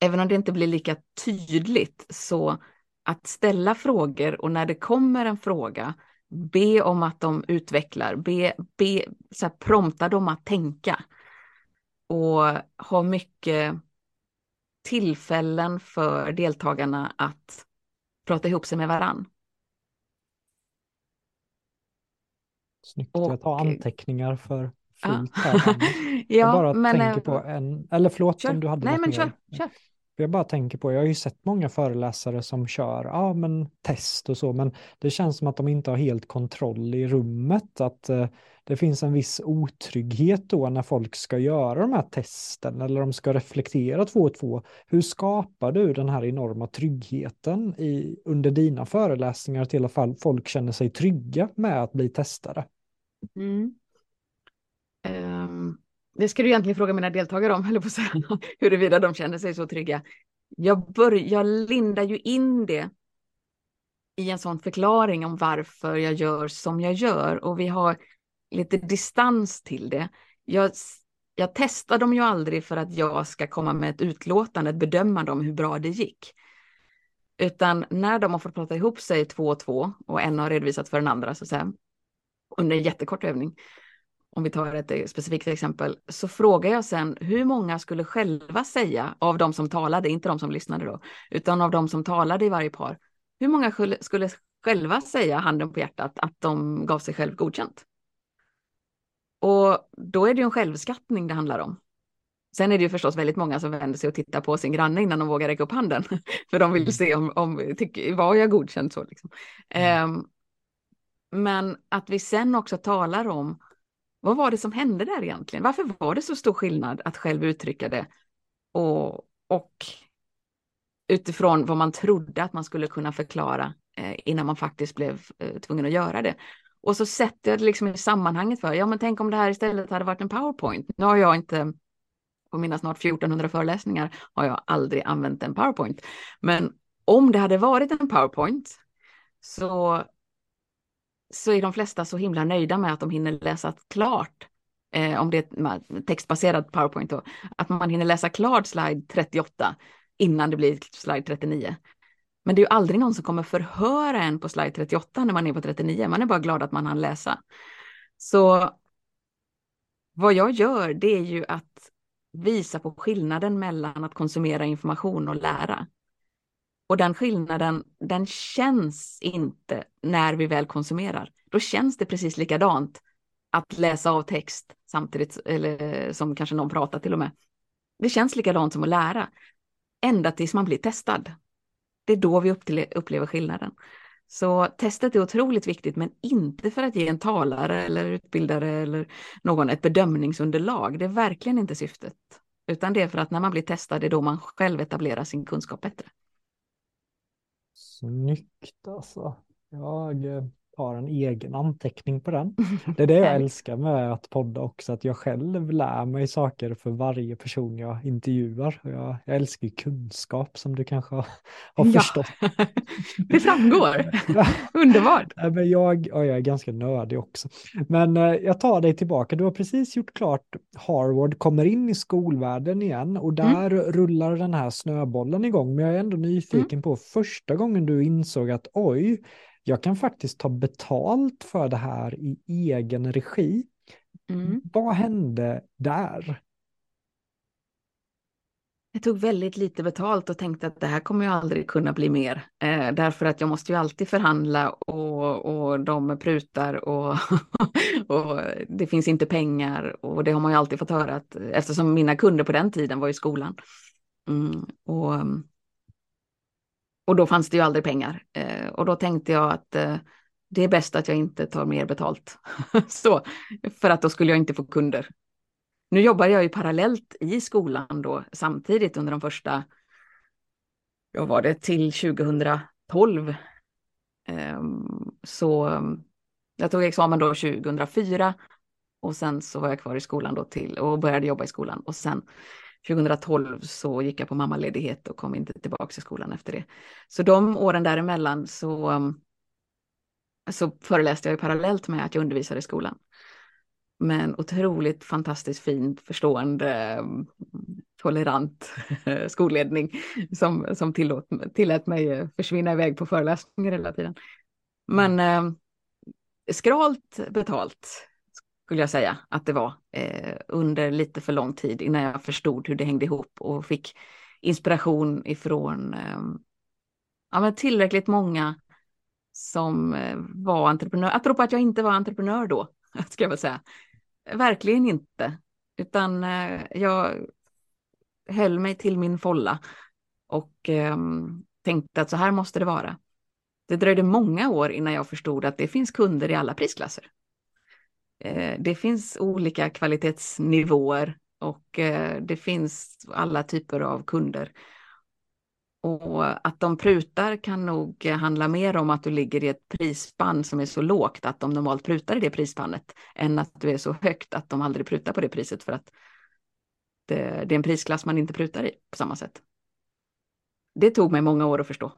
även om det inte blir lika tydligt så att ställa frågor och när det kommer en fråga be om att de utvecklar, be, be, så här, prompta dem att tänka. Och ha mycket tillfällen för deltagarna att prata ihop sig med varann. Snyggt, och, jag tar anteckningar för fullt här. ja, jag bara men, tänker på en, eller förlåt kör. om du hade Nej, men. Kör, kör. Jag bara tänker på, jag har ju sett många föreläsare som kör ja, men test och så, men det känns som att de inte har helt kontroll i rummet, att eh, det finns en viss otrygghet då när folk ska göra de här testen eller de ska reflektera två och två. Hur skapar du den här enorma tryggheten i, under dina föreläsningar till att folk känner sig trygga med att bli testade? Mm. Um, det ska du egentligen fråga mina deltagare om, eller på säga, huruvida de känner sig så trygga. Jag, bör, jag lindar ju in det i en sån förklaring om varför jag gör som jag gör och vi har lite distans till det. Jag jag testar dem ju aldrig för att jag ska komma med ett utlåtande, ett bedömande om hur bra det gick. Utan när de har fått prata ihop sig två och två och en har redovisat för den andra så att säga, under en jättekort övning, om vi tar ett eh, specifikt exempel, så frågar jag sen hur många skulle själva säga av de som talade, inte de som lyssnade då, utan av de som talade i varje par, hur många skulle själva säga handen på hjärtat att de gav sig själv godkänt? Och då är det ju en självskattning det handlar om. Sen är det ju förstås väldigt många som vänder sig och tittar på sin granne innan de vågar räcka upp handen. För de vill mm. se om, om var jag godkänd så. Liksom. Um, men att vi sen också talar om vad var det som hände där egentligen? Varför var det så stor skillnad att själv uttrycka det? Och, och utifrån vad man trodde att man skulle kunna förklara eh, innan man faktiskt blev eh, tvungen att göra det. Och så sätter jag det liksom i sammanhanget för, ja men tänk om det här istället hade varit en powerpoint. Nu har jag inte, på mina snart 1400 föreläsningar, har jag aldrig använt en powerpoint. Men om det hade varit en powerpoint så, så är de flesta så himla nöjda med att de hinner läsa klart. Eh, om det är ett textbaserad powerpoint då, att man hinner läsa klart slide 38 innan det blir slide 39. Men det är ju aldrig någon som kommer förhöra en på slide 38 när man är på 39. Man är bara glad att man hann läsa. Så vad jag gör det är ju att visa på skillnaden mellan att konsumera information och lära. Och den skillnaden, den känns inte när vi väl konsumerar. Då känns det precis likadant att läsa av text samtidigt, eller som kanske någon pratar till och med. Det känns likadant som att lära, ända tills man blir testad det är då vi upplever skillnaden. Så testet är otroligt viktigt, men inte för att ge en talare eller utbildare eller någon ett bedömningsunderlag. Det är verkligen inte syftet, utan det är för att när man blir testad, det är då man själv etablerar sin kunskap bättre. Snyggt alltså. Jag eh, har en egen anteckning på den. Det är det jag älskar med att podda också, att jag själv lär mig saker för varje person jag intervjuar. Jag, jag älskar kunskap som du kanske har, har ja, förstått. det framgår. Underbart. Men jag, jag är ganska nördig också. Men eh, jag tar dig tillbaka. Du har precis gjort klart Harvard, kommer in i skolvärlden igen och mm. där mm. rullar den här snöbollen igång. Men jag är ändå nyfiken mm. på första gången du insåg att oj, jag kan faktiskt ta betalt för det här i egen regi. Mm. Vad hände där? Jag tog väldigt lite betalt och tänkte att det här kommer jag aldrig kunna bli mer. Eh, därför att jag måste ju alltid förhandla och, och de prutar och, och det finns inte pengar. Och det har man ju alltid fått höra att, eftersom mina kunder på den tiden var i skolan. Mm, och och då fanns det ju aldrig pengar. Eh, och då tänkte jag att eh, det är bäst att jag inte tar mer betalt. så, för att då skulle jag inte få kunder. Nu jobbar jag ju parallellt i skolan då samtidigt under de första, jag var det till 2012. Eh, så jag tog examen då 2004 och sen så var jag kvar i skolan då till och började jobba i skolan och sen 2012 så gick jag på mammaledighet och kom inte tillbaka till skolan efter det. Så de åren däremellan så, um, så föreläste jag parallellt med att jag undervisade i skolan. Men otroligt fantastiskt fin, förstående, um, tolerant skolledning som, som tillåt, tillät mig försvinna iväg på föreläsningar hela tiden. Men eh, skralt betalt skulle jag säga att det var eh, under lite för lång tid innan jag förstod hur det hängde ihop och fick inspiration ifrån eh, ja, men tillräckligt många som eh, var entreprenör. Apropå att jag inte var entreprenör då, ska jag väl säga. Verkligen inte, utan eh, jag höll mig till min folla och ehm, tänkte att så här måste det vara. Det dröjde många år innan jag förstod att det finns kunder i alla prisklasser. Eh, det finns olika kvalitetsnivåer och eh, det finns alla typer av kunder. Och att de prutar kan nog handla mer om att du ligger i ett prisspann som är så lågt att de normalt prutar i det prisspannet än att du är så högt att de aldrig prutar på det priset för att det, det är en prisklass man inte prutar i på samma sätt. Det tog mig många år att förstå.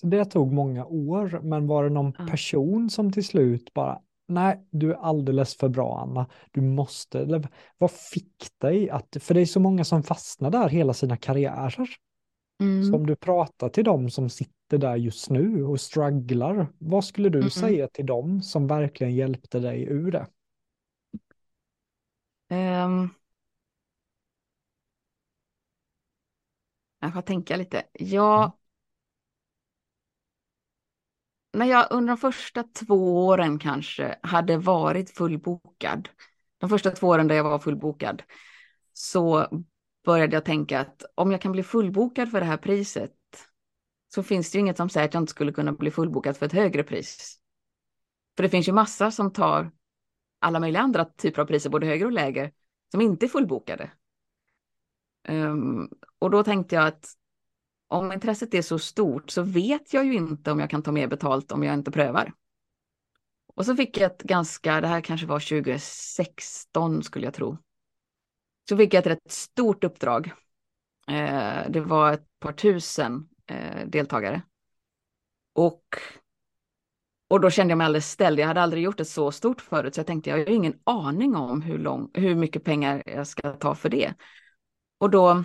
Så det tog många år, men var det någon person som till slut bara, nej, du är alldeles för bra Anna. Du måste, eller, vad fick dig att, för det är så många som fastnar där hela sina karriärer. Mm. Så om du pratar till dem som sitter där just nu och strugglar, vad skulle du mm. säga till dem som verkligen hjälpte dig ur det? Um, jag får tänka lite. Jag, mm. När jag under de första två åren kanske hade varit fullbokad, de första två åren där jag var fullbokad, så började jag tänka att om jag kan bli fullbokad för det här priset så finns det ju inget som säger att jag inte skulle kunna bli fullbokad för ett högre pris. För det finns ju massa som tar alla möjliga andra typer av priser, både högre och lägre, som inte är fullbokade. Um, och då tänkte jag att om intresset är så stort så vet jag ju inte om jag kan ta mer betalt om jag inte prövar. Och så fick jag ett ganska, det här kanske var 2016 skulle jag tro. Så fick jag ett rätt stort uppdrag. Eh, det var ett par tusen eh, deltagare. Och, och då kände jag mig alldeles ställd. Jag hade aldrig gjort ett så stort förut så jag tänkte jag har ingen aning om hur, lång, hur mycket pengar jag ska ta för det. Och då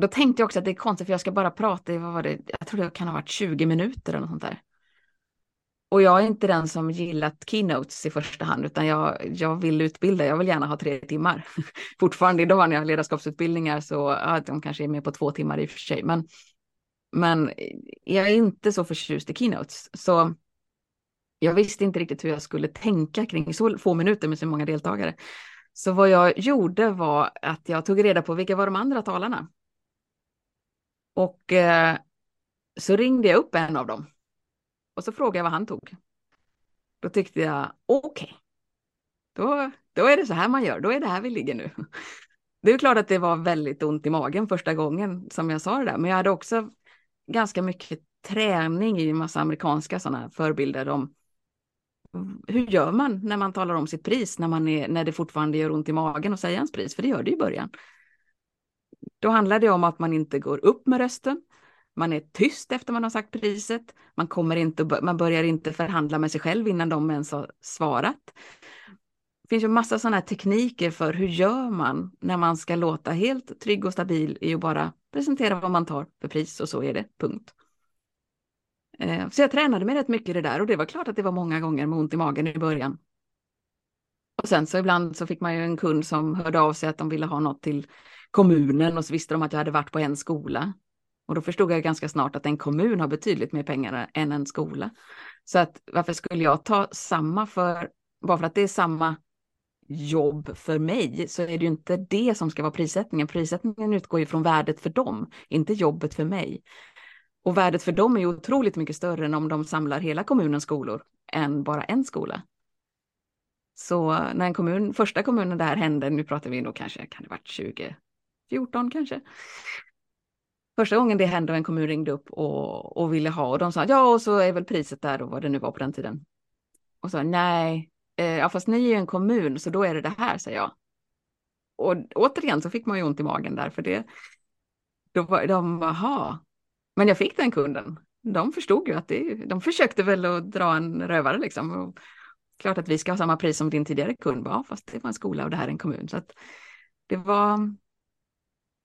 då tänkte jag också att det är konstigt för jag ska bara prata i, vad var det, jag tror det kan ha varit 20 minuter eller något sånt där. Och jag är inte den som gillat keynotes i första hand, utan jag, jag vill utbilda, jag vill gärna ha tre timmar. Fortfarande idag när jag har ledarskapsutbildningar så, ja, de kanske är med på två timmar i och för sig, men, men jag är inte så förtjust i keynotes. Så jag visste inte riktigt hur jag skulle tänka kring så få minuter med så många deltagare. Så vad jag gjorde var att jag tog reda på vilka var de andra talarna. Och eh, så ringde jag upp en av dem och så frågade jag vad han tog. Då tyckte jag, okej, okay. då, då är det så här man gör, då är det här vi ligger nu. Det är klart att det var väldigt ont i magen första gången som jag sa det där, men jag hade också ganska mycket träning i en massa amerikanska sådana förebilder om hur gör man när man talar om sitt pris när, man är, när det fortfarande gör ont i magen att säga ens pris, för det gör det i början. Då handlar det om att man inte går upp med rösten. Man är tyst efter man har sagt priset. Man, kommer inte, man börjar inte förhandla med sig själv innan de ens har svarat. Det finns ju massa sådana här tekniker för hur gör man när man ska låta helt trygg och stabil i att bara presentera vad man tar för pris och så är det, punkt. Eh, så jag tränade mig rätt mycket i det där och det var klart att det var många gånger med ont i magen i början. Och sen så ibland så fick man ju en kund som hörde av sig att de ville ha något till kommunen och så visste de att jag hade varit på en skola. Och då förstod jag ganska snart att en kommun har betydligt mer pengar än en skola. Så att varför skulle jag ta samma för, bara för att det är samma jobb för mig så är det ju inte det som ska vara prissättningen. Prissättningen utgår ju från värdet för dem, inte jobbet för mig. Och värdet för dem är ju otroligt mycket större än om de samlar hela kommunens skolor än bara en skola. Så när en kommun, första kommunen det här hände, nu pratar vi nog kanske, kan det varit 20, 14 kanske. Första gången det hände och en kommun ringde upp och, och ville ha och de sa ja och så är väl priset där och vad det nu var på den tiden. Och sa, nej, eh, ja fast ni är ju en kommun så då är det det här säger jag. Och återigen så fick man ju ont i magen där för det. Då var de, jaha. Men jag fick den kunden. De förstod ju att det, de försökte väl att dra en rövare liksom. Och klart att vi ska ha samma pris som din tidigare kund, ja, fast det var en skola och det här är en kommun. Så att det var,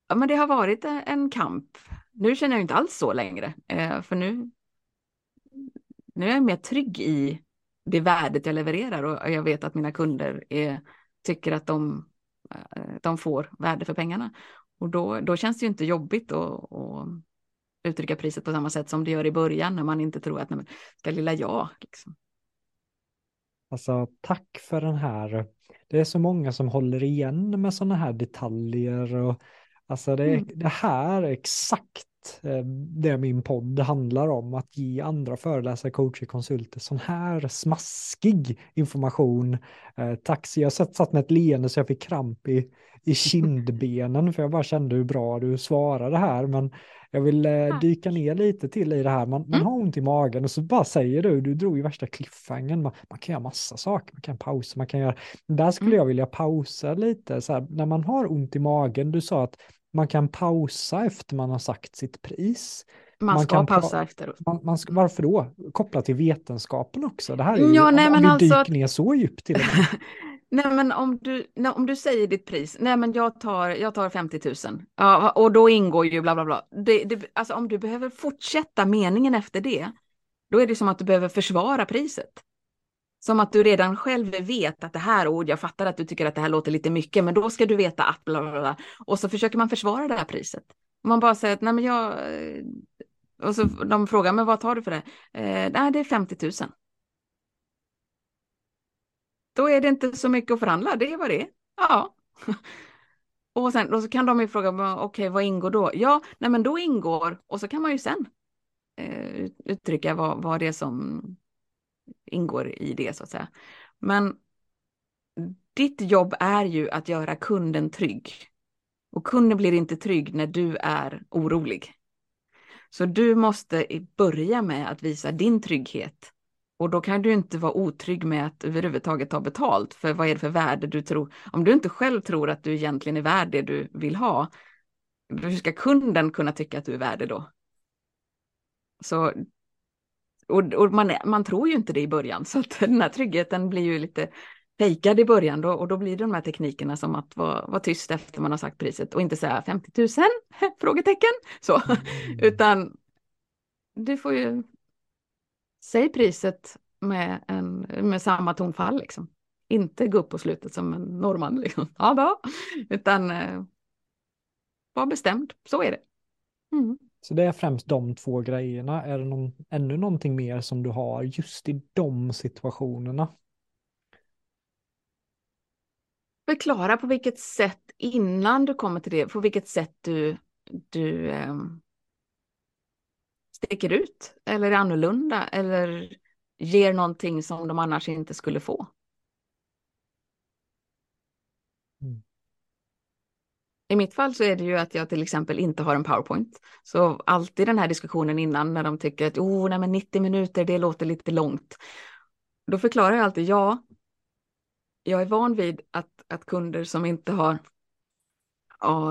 Ja, men det har varit en kamp. Nu känner jag inte alls så längre, eh, för nu, nu är jag mer trygg i det värdet jag levererar och jag vet att mina kunder är, tycker att de, eh, de får värde för pengarna. Och då, då känns det ju inte jobbigt att, att uttrycka priset på samma sätt som det gör i början när man inte tror att nej, ska lilla jag. Liksom. Alltså tack för den här. Det är så många som håller igen med sådana här detaljer och Alltså det, mm. det här är exakt eh, det min podd handlar om, att ge andra föreläsare, coacher, konsulter sån här smaskig information. Eh, taxi, jag satt, satt med ett leende så jag fick kramp i, i kindbenen för jag bara kände hur bra du svarade här. Men jag vill eh, dyka ner lite till i det här. Man, man mm. har ont i magen och så bara säger du, du drog ju värsta cliffhangern. Man, man kan göra massa saker, man kan pausa, man kan göra... Där skulle mm. jag vilja pausa lite, så här, när man har ont i magen, du sa att Man kan pausa efter man har sagt sitt pris. Man, Man ska kan pausa efteråt. Man, man ska, varför då? Kopplat till vetenskapen också. Det här är ju, Ja, nej, om men du alltså dyker ner så djupt till med. Nej, men om du, nej, om du säger ditt pris, nej men jag tar, jag tar 50 000, ja, och då ingår ju bla bla bla. Det, det, alltså om du behöver fortsätta meningen efter det, då är det som att du behöver försvara priset. Som att du redan själv vet att det här ord, jag fattar att du tycker att det här låter lite mycket, men då ska du veta att bla bla bla. Och så försöker man försvara det här priset. Man bara säger att nej men jag, eh, och så de frågar, men vad tar du för det? Eh, nej, det är 50 000. Då är det inte så mycket att förhandla, det är vad det är. Ja. Och sen och så kan de ju fråga, okej okej, vad ingår då? Ja, nej men då ingår, och så kan man ju sen eh, uttrycka vad, vad det är som ingår i det så att säga. Men ditt jobb är ju att göra kunden trygg. Och kunden blir inte trygg när du är orolig. Så du måste börja med att visa din trygghet. Och då kan du inte vara otrygg med att överhuvudtaget ta betalt. För vad är det för värde du tror? Om du inte själv tror att du egentligen är värd det du vill ha, hur ska kunden kunna tycka att du är värd det då? Så, och och man, är- man tror ju inte det i början, så att den här tryggheten blir ju lite fejkad i början då, och då blir det de här teknikerna som att vara, vara tyst efter man har sagt priset och inte säga 50 000? Frågetecken. Så. Utan du får ju säg priset med, en, med samma tonfall liksom. Inte gå upp på slutet som en norrman liksom. Ja, då. Utan eh, var bestämd, så är det. Mm. Så det är främst de två grejerna. Är det någon, ännu någonting mer som du har just i de situationerna? Förklara på vilket sätt innan du kommer till det, på vilket sätt du, du eh, sticker ut eller är annorlunda eller ger någonting som de annars inte skulle få. I mitt fall så är det ju att jag till exempel inte har en powerpoint. Så alltid den här diskussionen innan när de tycker att oh, nej, men 90 minuter, det låter lite långt. Då förklarar jag alltid ja. Jag är van vid att, att kunder som inte har,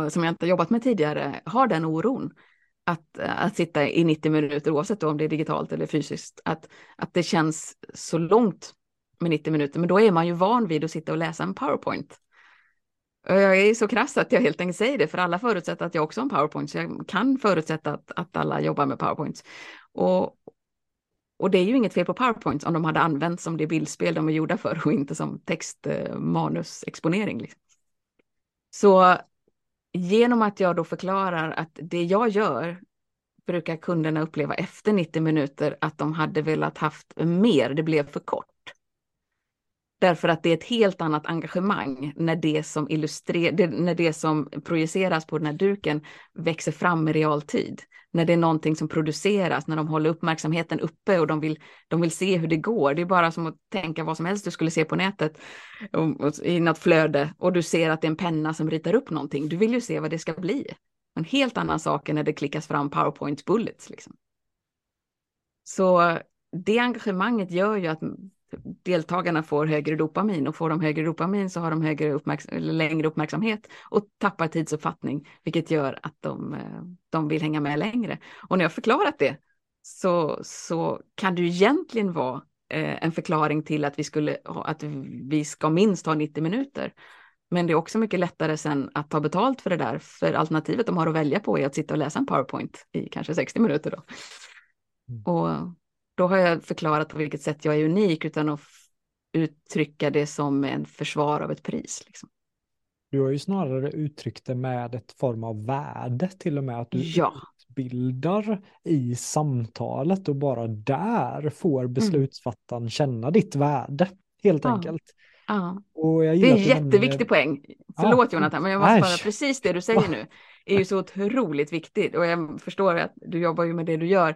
som jag inte har jobbat med tidigare, har den oron. Att, att sitta i 90 minuter, oavsett om det är digitalt eller fysiskt, att, att det känns så långt med 90 minuter. Men då är man ju van vid att sitta och läsa en powerpoint. Jag är så krass att jag helt enkelt säger det, för alla förutsätter att jag också har en powerpoint, så jag kan förutsätta att, att alla jobbar med powerpoints. Och, och det är ju inget fel på powerpoints om de hade använts som det bildspel de är gjorda för och inte som textmanusexponering. Eh, liksom. Så genom att jag då förklarar att det jag gör brukar kunderna uppleva efter 90 minuter att de hade velat haft mer, det blev för kort. Därför att det är ett helt annat engagemang när det som när det som projiceras på den här duken växer fram i realtid. När det är någonting som produceras, när de håller uppmärksamheten uppe och de vill, de vill se hur det går. Det är bara som att tänka vad som helst du skulle se på nätet och, och, i något flöde och du ser att det är en penna som ritar upp någonting. Du vill ju se vad det ska bli. En helt annan sak än när det klickas fram powerpoint bullets. Liksom. Så det engagemanget gör ju att deltagarna får högre dopamin och får de högre dopamin så har de högre uppmärks eller längre uppmärksamhet och tappar tidsuppfattning, vilket gör att de, eh, de vill hänga med längre. Och när jag förklarat det så, så kan det ju egentligen vara eh, en förklaring till att vi, skulle, att vi ska minst ha 90 minuter. Men det är också mycket lättare sen att ta betalt för det där, för alternativet de har att välja på är att sitta och läsa en powerpoint i kanske 60 minuter då. Mm. Och då har jag förklarat på vilket sätt jag är unik utan att uttrycka det som en försvar av ett pris. Liksom. Du har ju snarare uttryckt det med ett form av värde till och med att du Ja. utbildar i samtalet och bara där får beslutsfattaren känna ditt värde helt Ja. enkelt. Ja. Det är en du nämner- jätteviktig poäng. Förlåt Ja. Jonathan, men jag måste bara, precis det du säger nu är ju så otroligt viktigt och jag förstår att du jobbar ju med det du gör.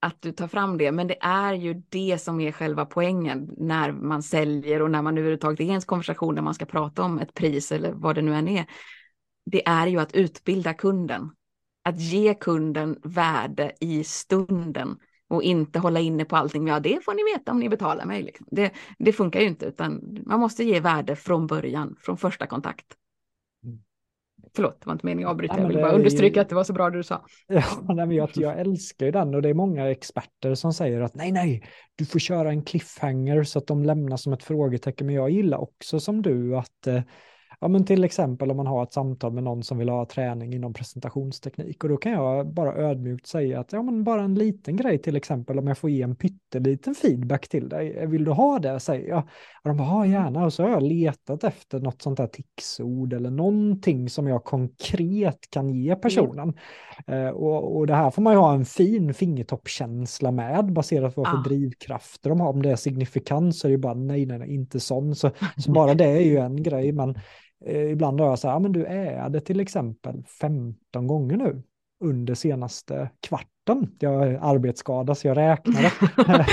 Att du tar fram det, men det är ju det som är själva poängen när man säljer och när man överhuvudtaget är i en konversation där man ska prata om ett pris eller vad det nu än är. Det är ju att utbilda kunden. Att ge kunden värde i stunden och inte hålla inne på allting. Ja, det får ni veta om ni betalar mig. Liksom. Det, det funkar ju inte, utan man måste ge värde från början, från första kontakt förlåt, det var inte meningen att avbryta, jag vill bara understryka att det var så bra det du sa. Ja, nej, men jag, jag älskar ju den och det är många experter som säger att nej, nej, du får köra en cliffhanger så att de lämnar som ett frågetecken. Men jag gillar också som du att eh, Ja, men till exempel om man har ett samtal med någon som vill ha träning inom presentationsteknik och då kan jag bara ödmjukt säga att ja, men bara en liten grej till exempel om jag får ge en pytteliten feedback till dig. Vill du ha det? säger jag. Och de bara, ja gärna. Och så har jag letat efter något sånt där ticsord eller någonting som jag konkret kan ge personen. Mm. och, och det här får man ju ha en fin fingertoppkänsla med baserat på vad för ah. drivkrafter de har. Om det är signifikans så är det bara nej, nej, nej, inte sån. Så, så bara det är ju en grej. Men Eh, ibland har jag så här, men du äade till exempel 15 gånger nu under senaste kvarten. Jag är arbetsskadad så jag räknade.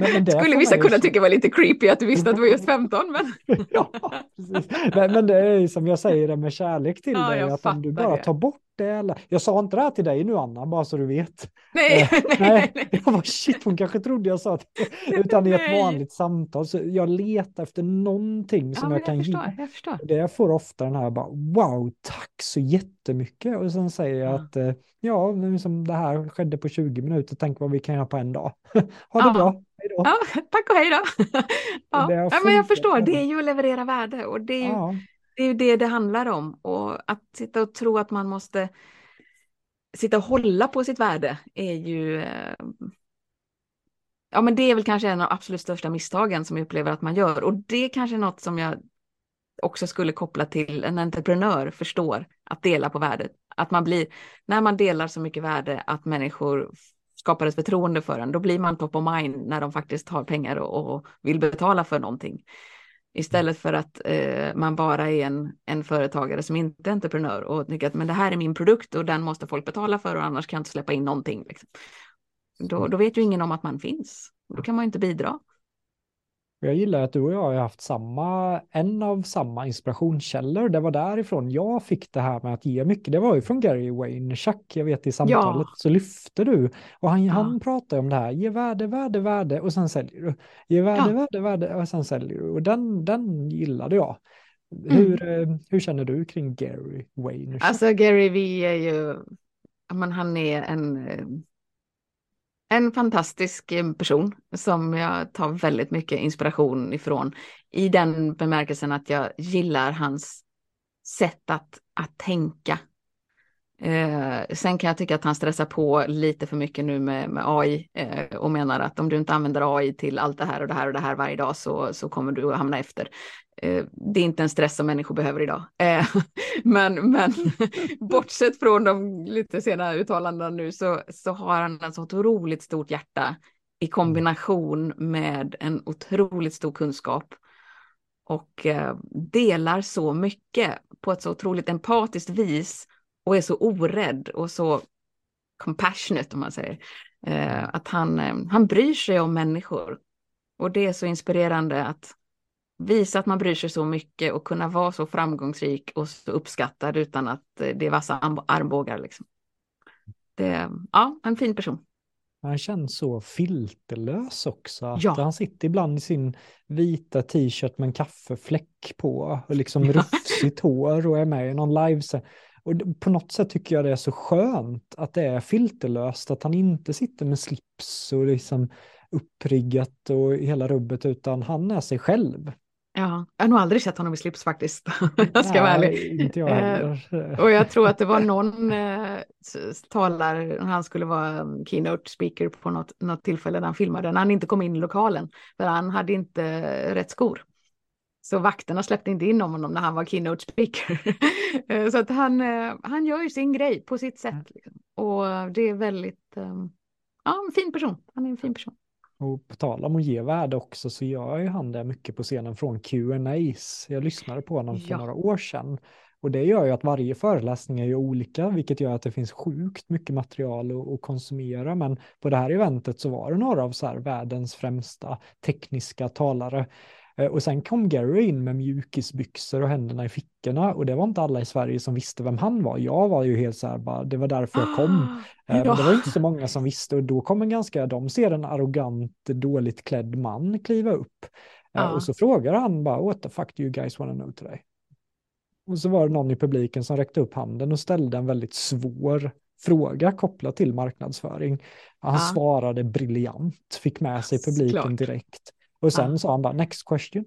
men, men Skulle vissa kunna så... tycka var lite creepy att du visste att det var just 15. Men... ja, precis. Men, men, det är som jag säger det med kärlek till ja, dig, att om du bara tar bort Eller... Jag sa inte det här till dig nu Anna, bara så du vet. Nej, eh, nej, nej, nej. Jag bara shit, hon kanske trodde jag sa det. Utan i ett vanligt samtal. Så jag letar efter någonting som ja, jag kan jag förstår, ge. Jag förstår. Det jag får ofta den här bara wow, tack så jättemycket. Och sen säger jag ja. att eh, ja, liksom det här skedde på 20 minuter, tänk vad vi kan göra på en dag. ha det ja. bra. Ja, tack och hej då. ja. ja men jag förstår, det är ju att leverera värde och det är ju, ja det, är ju det det handlar om. Och att sitta och tro att man måste sitta och hålla på sitt värde är ju... Eh, ja, men det är väl kanske en av de absolut största misstagen som jag upplever att man gör. Och det är kanske något som jag också skulle koppla till en entreprenör förstår att dela på värdet. Att man blir, när man delar så mycket värde att människor skapar ett förtroende för en, då blir man top of mind när de faktiskt har pengar och, och vill betala för någonting. Istället för att eh, man bara är en, en företagare som inte är entreprenör och tycker att men det här är min produkt och den måste folk betala för och annars kan jag inte släppa in någonting. Liksom. Då, då vet ju ingen om att man finns. Då kan man ju inte bidra. Jag gillar att du och jag har haft samma, en av samma inspirationskällor. Det var därifrån jag fick det här med att ge mycket. Det var ju från Gary Wayne-Chuck, jag vet i samtalet, ja. så lyfte du. Och han, ja. han pratar om det här, ge värde, värde, värde och sen säljer du. Ge värde, ja. värde, värde och sen säljer du. Och den, den gillade jag. Mm. Hur, mm. hur känner du kring Gary Wayne? Alltså Gary, vi är ju, men han är en en fantastisk eh, person som jag tar väldigt mycket inspiration ifrån i den bemärkelsen att jag gillar hans sätt att, att tänka. Eh, sen kan jag tycka att han stressar på lite för mycket nu med, med AI eh, och menar att om du inte använder AI till allt det här och det här och det här varje dag så, så kommer du att hamna efter. Eh, det är inte en stress som människor behöver idag. Eh, men, men bortsett från de lite sena uttalandena nu så, så har han ett så otroligt stort hjärta i kombination med en otroligt stor kunskap och eh, delar så mycket på ett så otroligt empatiskt vis och är så orädd och så compassionate om man säger. Att han, han bryr sig om människor. Och det är så inspirerande att visa att man bryr sig så mycket och kunna vara så framgångsrik och så uppskattad utan att eh, det är vassa armbågar. Liksom. Det, ja, en fin person. Han känns så filterlös också. Ja. Han sitter ibland i sin vita t-shirt med en kaffefläck på och liksom rufsigt hår och är med i någon live. Och på något sätt tycker jag det är så skönt att det är filterlöst, att han inte sitter med slips och liksom uppriggat och hela rubbet, utan han är sig själv. Ja, jag har nog aldrig sett honom i slips faktiskt. jag ska vara ärlig. Inte jag eh, heller. och jag tror att det var någon eh, talare, han skulle vara keynote speaker på något, något tillfälle när han filmade, när han inte kom in i lokalen, för han hade inte rätt skor. Så vakterna släppte inte in honom när han var keynote speaker. så att han, eh, han gör ju sin grej på sitt sätt. Liksom. Och det är väldigt, eh, ja, en fin person. Han är en fin person. Och på tal om att ge värde också så gör ju han det mycket på scenen från Q&As. Jag lyssnade på honom för ja. några år sedan. Och det gör ju att varje föreläsning är ju olika, vilket gör att det finns sjukt mycket material att, att konsumera. Men på det här eventet så var det några av så världens främsta tekniska talare. Eh, och sen kom Gary in med mjukisbyxor och händerna i fickorna och det var inte alla i Sverige som visste vem han var. Jag var ju helt så här, bara, det var därför jag kom. Ah, eh, Men det var inte så många som visste och då kom en ganska, de ser en arrogant, dåligt klädd man kliva upp. Ah. Och så frågar han bara, what the fuck do you guys wanna know today? Och så var det någon i publiken som räckte upp handen och ställde en väldigt svår fråga kopplat till marknadsföring. Han ja. svarade briljant, fick med sig publiken Klart. direkt. Och sen ja. sa han bara next question.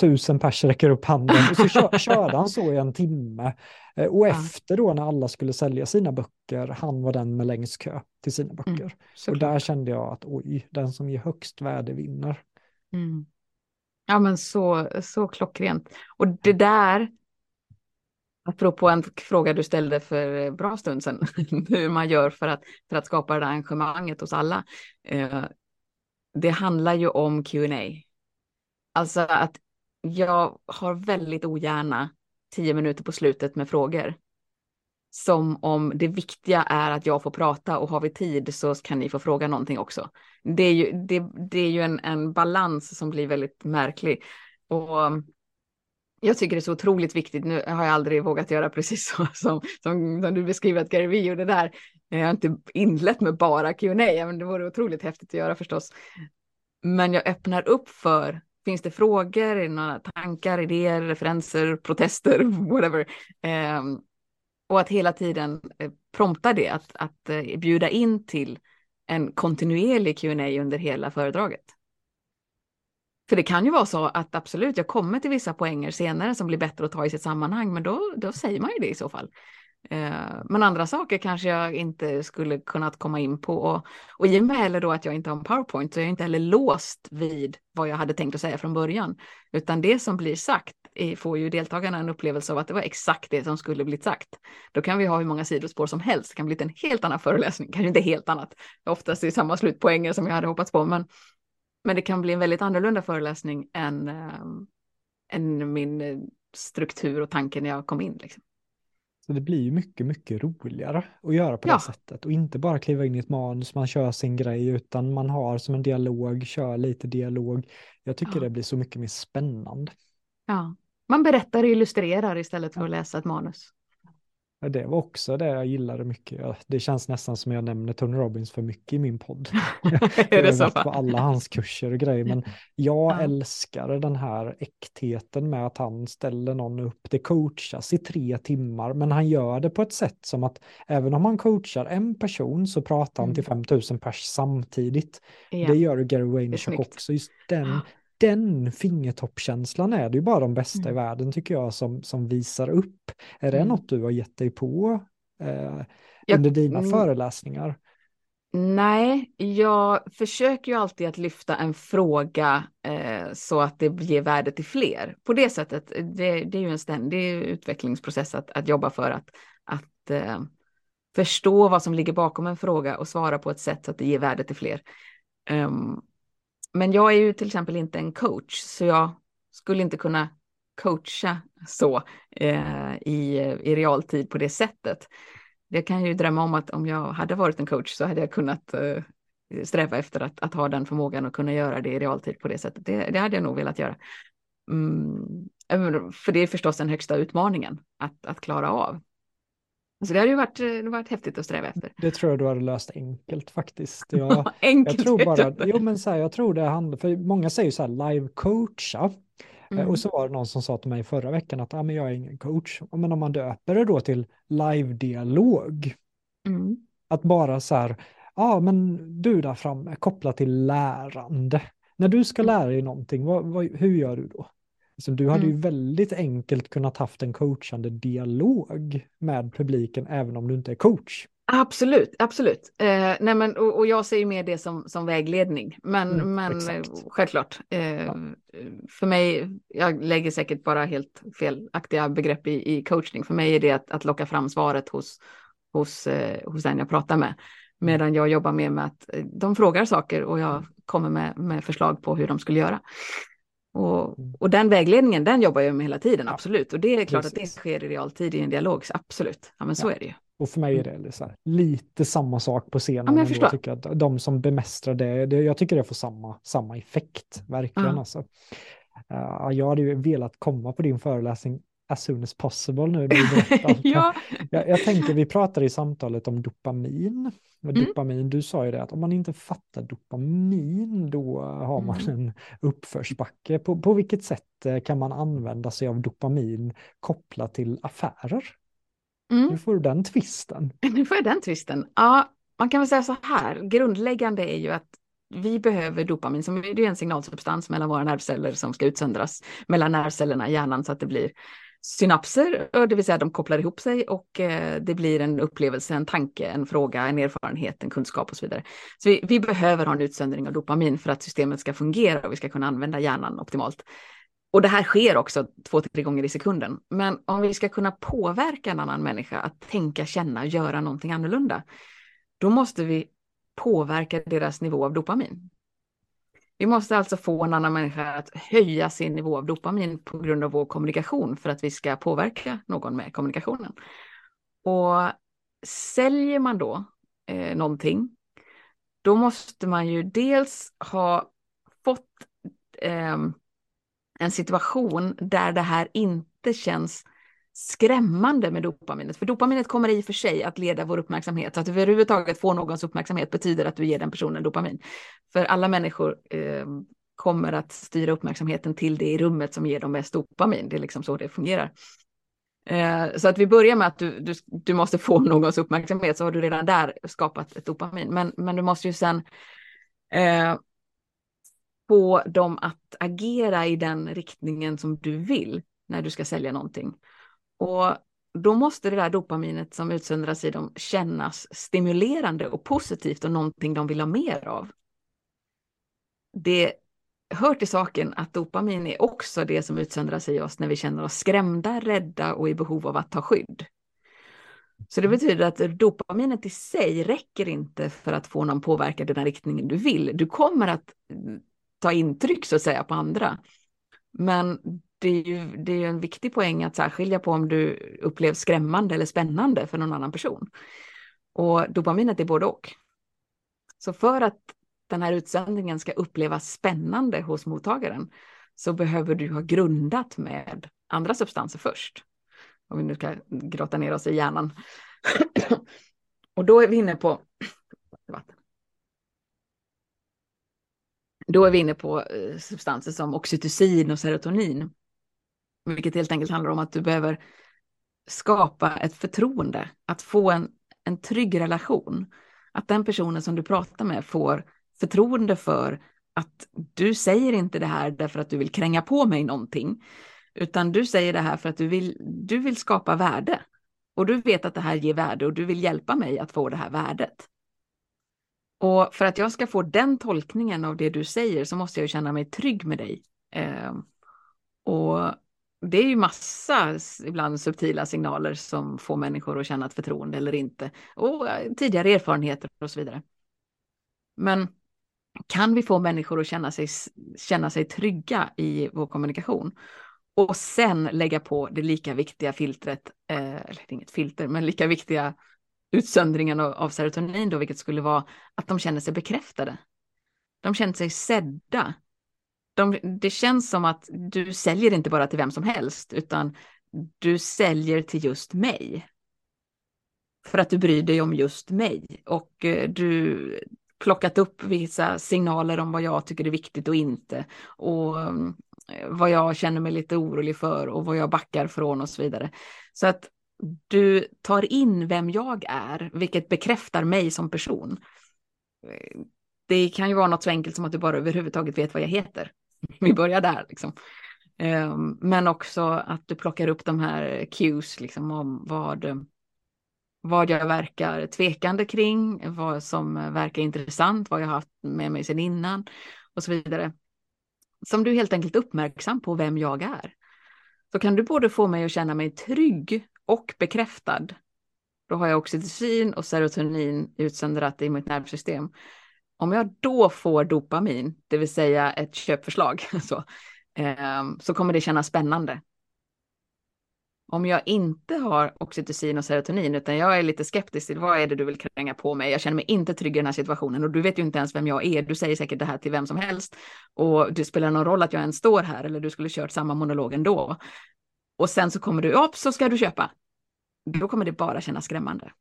Tusen pers räcker upp handen och så kör, körde han så i en timme. Eh, och efter då när alla skulle sälja sina böcker, han var den med längst kö till sina mm, böcker. Mm, och där kände jag att oj, den som ger högst värde vinner. Mm. Ja men så, så klockrent. Och det där, apropå en fråga du ställde för bra stund sedan, hur man gör för att, för att skapa det där engagemanget hos alla. Eh, det handlar ju om Q&A. Alltså att jag har väldigt ogärna tio minuter på slutet med frågor. Som om det viktiga är att jag får prata och har vi tid så kan ni få fråga någonting också. Det är ju, det, det är ju en, en balans som blir väldigt märklig. Och um, jag tycker det är så otroligt viktigt. Nu har jag aldrig vågat göra precis så som, som, som du beskriver att Gary Vee gjorde där. Jag har inte inlett med bara Q&A, men det vore otroligt häftigt att göra förstås. Men jag öppnar upp för, finns det frågor, är det några tankar, idéer, referenser, protester, whatever. Eh, och att hela tiden eh, prompta det, att, att eh, bjuda in till en kontinuerlig Q&A under hela föredraget. För det kan ju vara så att absolut, jag kommer till vissa poänger senare som blir bättre att ta i sitt sammanhang, men då, då säger man ju det i så fall. Eh, men andra saker kanske jag inte skulle kunnat komma in på. Och, och i och med heller då att jag inte har en powerpoint så är jag inte heller låst vid vad jag hade tänkt att säga från början. Utan det som blir sagt får ju deltagarna en upplevelse av att det var exakt det som skulle blivit sagt. Då kan vi ha hur många sidospår som helst. Det kan bli en helt annan föreläsning, kanske inte helt annat. Oftast är samma slutpoänger som jag hade hoppats på, men, men det kan bli en väldigt annorlunda föreläsning än, äh, än min struktur och tanke när jag kom in. Liksom. Så det blir ju mycket, mycket roligare att göra på ja. det sättet och inte bara kliva in i ett manus, man kör sin grej, utan man har som en dialog, kör lite dialog. Jag tycker ja. det blir så mycket mer spännande. Ja, man berättar och illustrerar istället för att läsa ett manus. Det var också det jag gillade mycket. Det känns nästan som jag nämner Tony Robbins för mycket i min podd. är det så? på alla hans kurser och grejer, men jag ja. älskar den här äktheten med att han ställer någon upp. Det coachas i tre timmar, men han gör det på ett sätt som att även om han coachar en person så pratar han mm. till 5000 pers samtidigt. Ja. Det gör Gary Vaynerchuk också. Just den den fingertoppkänslan är det ju bara de bästa mm. i världen tycker jag som, som visar upp. Är det mm. något du har gett dig på eh, under dina mm. föreläsningar? Nej, jag försöker ju alltid att lyfta en fråga eh, så att det ger värde till fler. På det sättet, det, det är ju en ständig utvecklingsprocess att, att jobba för att, att eh, förstå vad som ligger bakom en fråga och svara på ett sätt så att det ger värde till fler. Um, men jag är ju till exempel inte en coach, så jag skulle inte kunna coacha så eh, i, i realtid på det sättet. Jag kan ju drömma om att om jag hade varit en coach så hade jag kunnat eh, sträva efter att, att ha den förmågan och kunna göra det i realtid på det sättet. Det, det hade jag nog velat göra. Mm, för det är förstås den högsta utmaningen att, att klara av. Så det hade ju varit, det varit häftigt att sträva efter. Det tror jag du hade löst enkelt faktiskt. Jag, enkelt jag tror bara, jo men så här, jag tror det handlar, för många säger så här live coacha. Eh, mm. Och så var det någon som sa till mig förra veckan att ah, men jag är ingen coach. Men om man döper det då till live-dialog. Mm. Att bara så här, ja ah, men du där framme kopplat till lärande. När du ska mm. lära dig någonting, vad, vad, hur gör du då? Så du hade mm. ju väldigt enkelt kunnat haft en coachande dialog med publiken även om du inte är coach. Absolut, absolut. Eh, nej men, och, och, jag ser mer det som, som vägledning. Men, mm, men självklart, eh, ja. för mig, jag lägger säkert bara helt felaktiga begrepp i, i coachning. För mig är det att, att locka fram svaret hos, hos, eh, hos den jag pratar med. Medan jag jobbar mer med att eh, de frågar saker och jag kommer med, med förslag på hur de skulle göra. Och, mm. och den vägledningen, den jobbar jag med hela tiden, absolut. Och det är klart Precis. att det sker i realtid i en dialog, absolut. Ja, men så ja. är det ju. Och för mig är mm. det så här, lite samma sak på scenen. Ja, jag, jag tycker att de som bemästrar det, det, jag tycker det får samma, samma effekt, verkligen. Ja. Alltså. Uh, jag hade ju velat komma på din föreläsning as soon as possible nu. ja. jag, jag tänker, vi pratade i samtalet om dopamin. Mm. dopamin, du sa ju det att om man inte fattar dopamin då har man mm. en uppförsbacke. På, på vilket sätt eh, kan man använda sig av dopamin kopplat till affärer? Mm. Nu får du den twisten. Nu får jag den twisten. Ja, man kan väl säga så här, grundläggande är ju att vi behöver dopamin, som är en signalsubstans mellan våra nervceller som ska utsöndras mellan nervcellerna i hjärnan så att det blir synapser, eh, det vill säga de kopplar ihop sig och eh, det blir en upplevelse, en tanke, en fråga, en erfarenhet, en kunskap och så vidare. Så vi, vi behöver ha en utsöndring av dopamin för att systemet ska fungera och vi ska kunna använda hjärnan optimalt. Och det här sker också två, tre gånger i sekunden. Men om vi ska kunna påverka en annan människa att tänka, känna, göra någonting annorlunda, då måste vi påverka deras nivå av dopamin. Vi måste alltså få en annan människa att höja sin nivå av dopamin på grund av vår kommunikation för att vi ska påverka någon med kommunikationen. Och säljer man då eh, någonting, då måste man ju dels ha fått eh, en situation där det här inte känns skrämmande med dopaminet. För dopaminet kommer i och för sig att leda vår uppmärksamhet. Så att överhuvudtaget få någons uppmärksamhet betyder att du ger den personen dopamin. För alla människor eh, kommer att styra uppmärksamheten till det i rummet som ger dem mest dopamin. Det är liksom så det fungerar. Eh, så att vi börjar med att du, du, du måste få någons uppmärksamhet så har du redan där skapat ett dopamin. Men, men du måste ju sen eh, få dem att agera i den riktningen som du vill när du ska sälja någonting. Och då måste det där dopaminet som utsöndras i dem kännas stimulerande och positivt och någonting de vill ha mer av. Det hör till saken att dopamin är också det som utsöndras i oss när vi känner oss skrämda, rädda och i behov av att ta skydd. Så det betyder att dopaminet i sig räcker inte för att få någon påverka den riktningen du vill. Du kommer att ta intryck så att säga på andra. Men det är ju det är en viktig poäng att särskilja på om du upplevs skrämmande eller spännande för någon annan person. Och dopaminet är både och. Så för att den här utsändningen ska upplevas spännande hos mottagaren så behöver du ha grundat med andra substanser först. Om vi nu ska grotta ner oss i hjärnan. och då är vi inne på Då är vi inne på eh, substanser som oxytocin och serotonin vilket helt enkelt handlar om att du behöver skapa ett förtroende, att få en, en trygg relation. Att den personen som du pratar med får förtroende för att du säger inte det här därför att du vill kränga på mig någonting, utan du säger det här för att du vill, du vill skapa värde. Och du vet att det här ger värde och du vill hjälpa mig att få det här värdet. Och för att jag ska få den tolkningen av det du säger så måste jag känna mig trygg med dig. Eh, och det är ju massa ibland subtila signaler som får människor att känna ett förtroende eller inte. Och eh, tidigare erfarenheter och så vidare. Men kan vi få människor att känna sig, känna sig trygga i vår kommunikation och sen lägga på det lika viktiga filtret, eh, eller inget filter, men lika viktiga utsöndringen av serotonin då, vilket skulle vara att de känner sig bekräftade. De känner sig sedda de, det känns som att du säljer inte bara till vem som helst, utan du säljer till just mig. För att du bryr dig om just mig och eh, du plockat upp vissa signaler om vad jag tycker är viktigt och inte. Och eh, vad jag känner mig lite orolig för och vad jag backar från och så vidare. Så att du tar in vem jag är, vilket bekräftar mig som person. Eh, det kan ju vara något så enkelt som att du bara överhuvudtaget vet vad jag heter. vi börjar där liksom. Ehm, men också att du plockar upp de här cues liksom om vad, vad jag verkar tvekande kring, vad som verkar intressant, vad jag har haft med mig sedan innan och så vidare. Som du helt enkelt uppmärksam på vem jag är. Så kan du både få mig att känna mig trygg och bekräftad. Då har jag oxytocin och serotonin utsöndrat i mitt nervsystem om jag då får dopamin, det vill säga ett köpförslag, så, eh, så kommer det kännas spännande. Om jag inte har oxytocin och serotonin, utan jag är lite skeptisk till vad är det du vill kränga på mig? Jag känner mig inte trygg i den här situationen och du vet ju inte ens vem jag är. Du säger säkert det här till vem som helst och det spelar någon roll att jag ens står här eller du skulle kört samma monolog ändå. och sen så kommer du upp så ska du köpa. Då kommer det bara kännas skrämmande.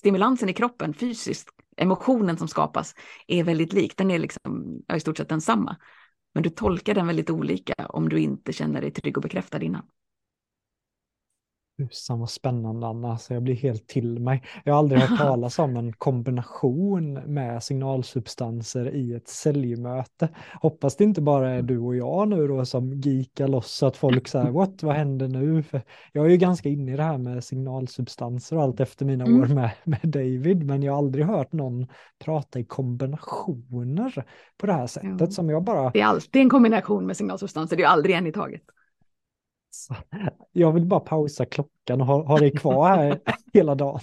Stimulansen i kroppen fysiskt, emotionen som skapas är väldigt lik. Den är liksom i stort sett densamma. Men du tolkar den väldigt olika om du inte känner dig trygg och bekräftad innan. Tusan vad spännande Anna, så jag blir helt till mig. Jag har aldrig hört talas om en kombination med signalsubstanser i ett säljmöte. Hoppas det inte bara är du och jag nu då som geekar loss så att folk säger what, vad händer nu? För jag är ju ganska inne i det här med signalsubstanser och allt efter mina mm. år med, med David, men jag har aldrig hört någon prata i kombinationer på det här sättet mm. som jag bara... Det är alltid en kombination med signalsubstanser, det är aldrig en i taget. Jag vill bara pausa klockan och ha, ha det kvar här hela dagen.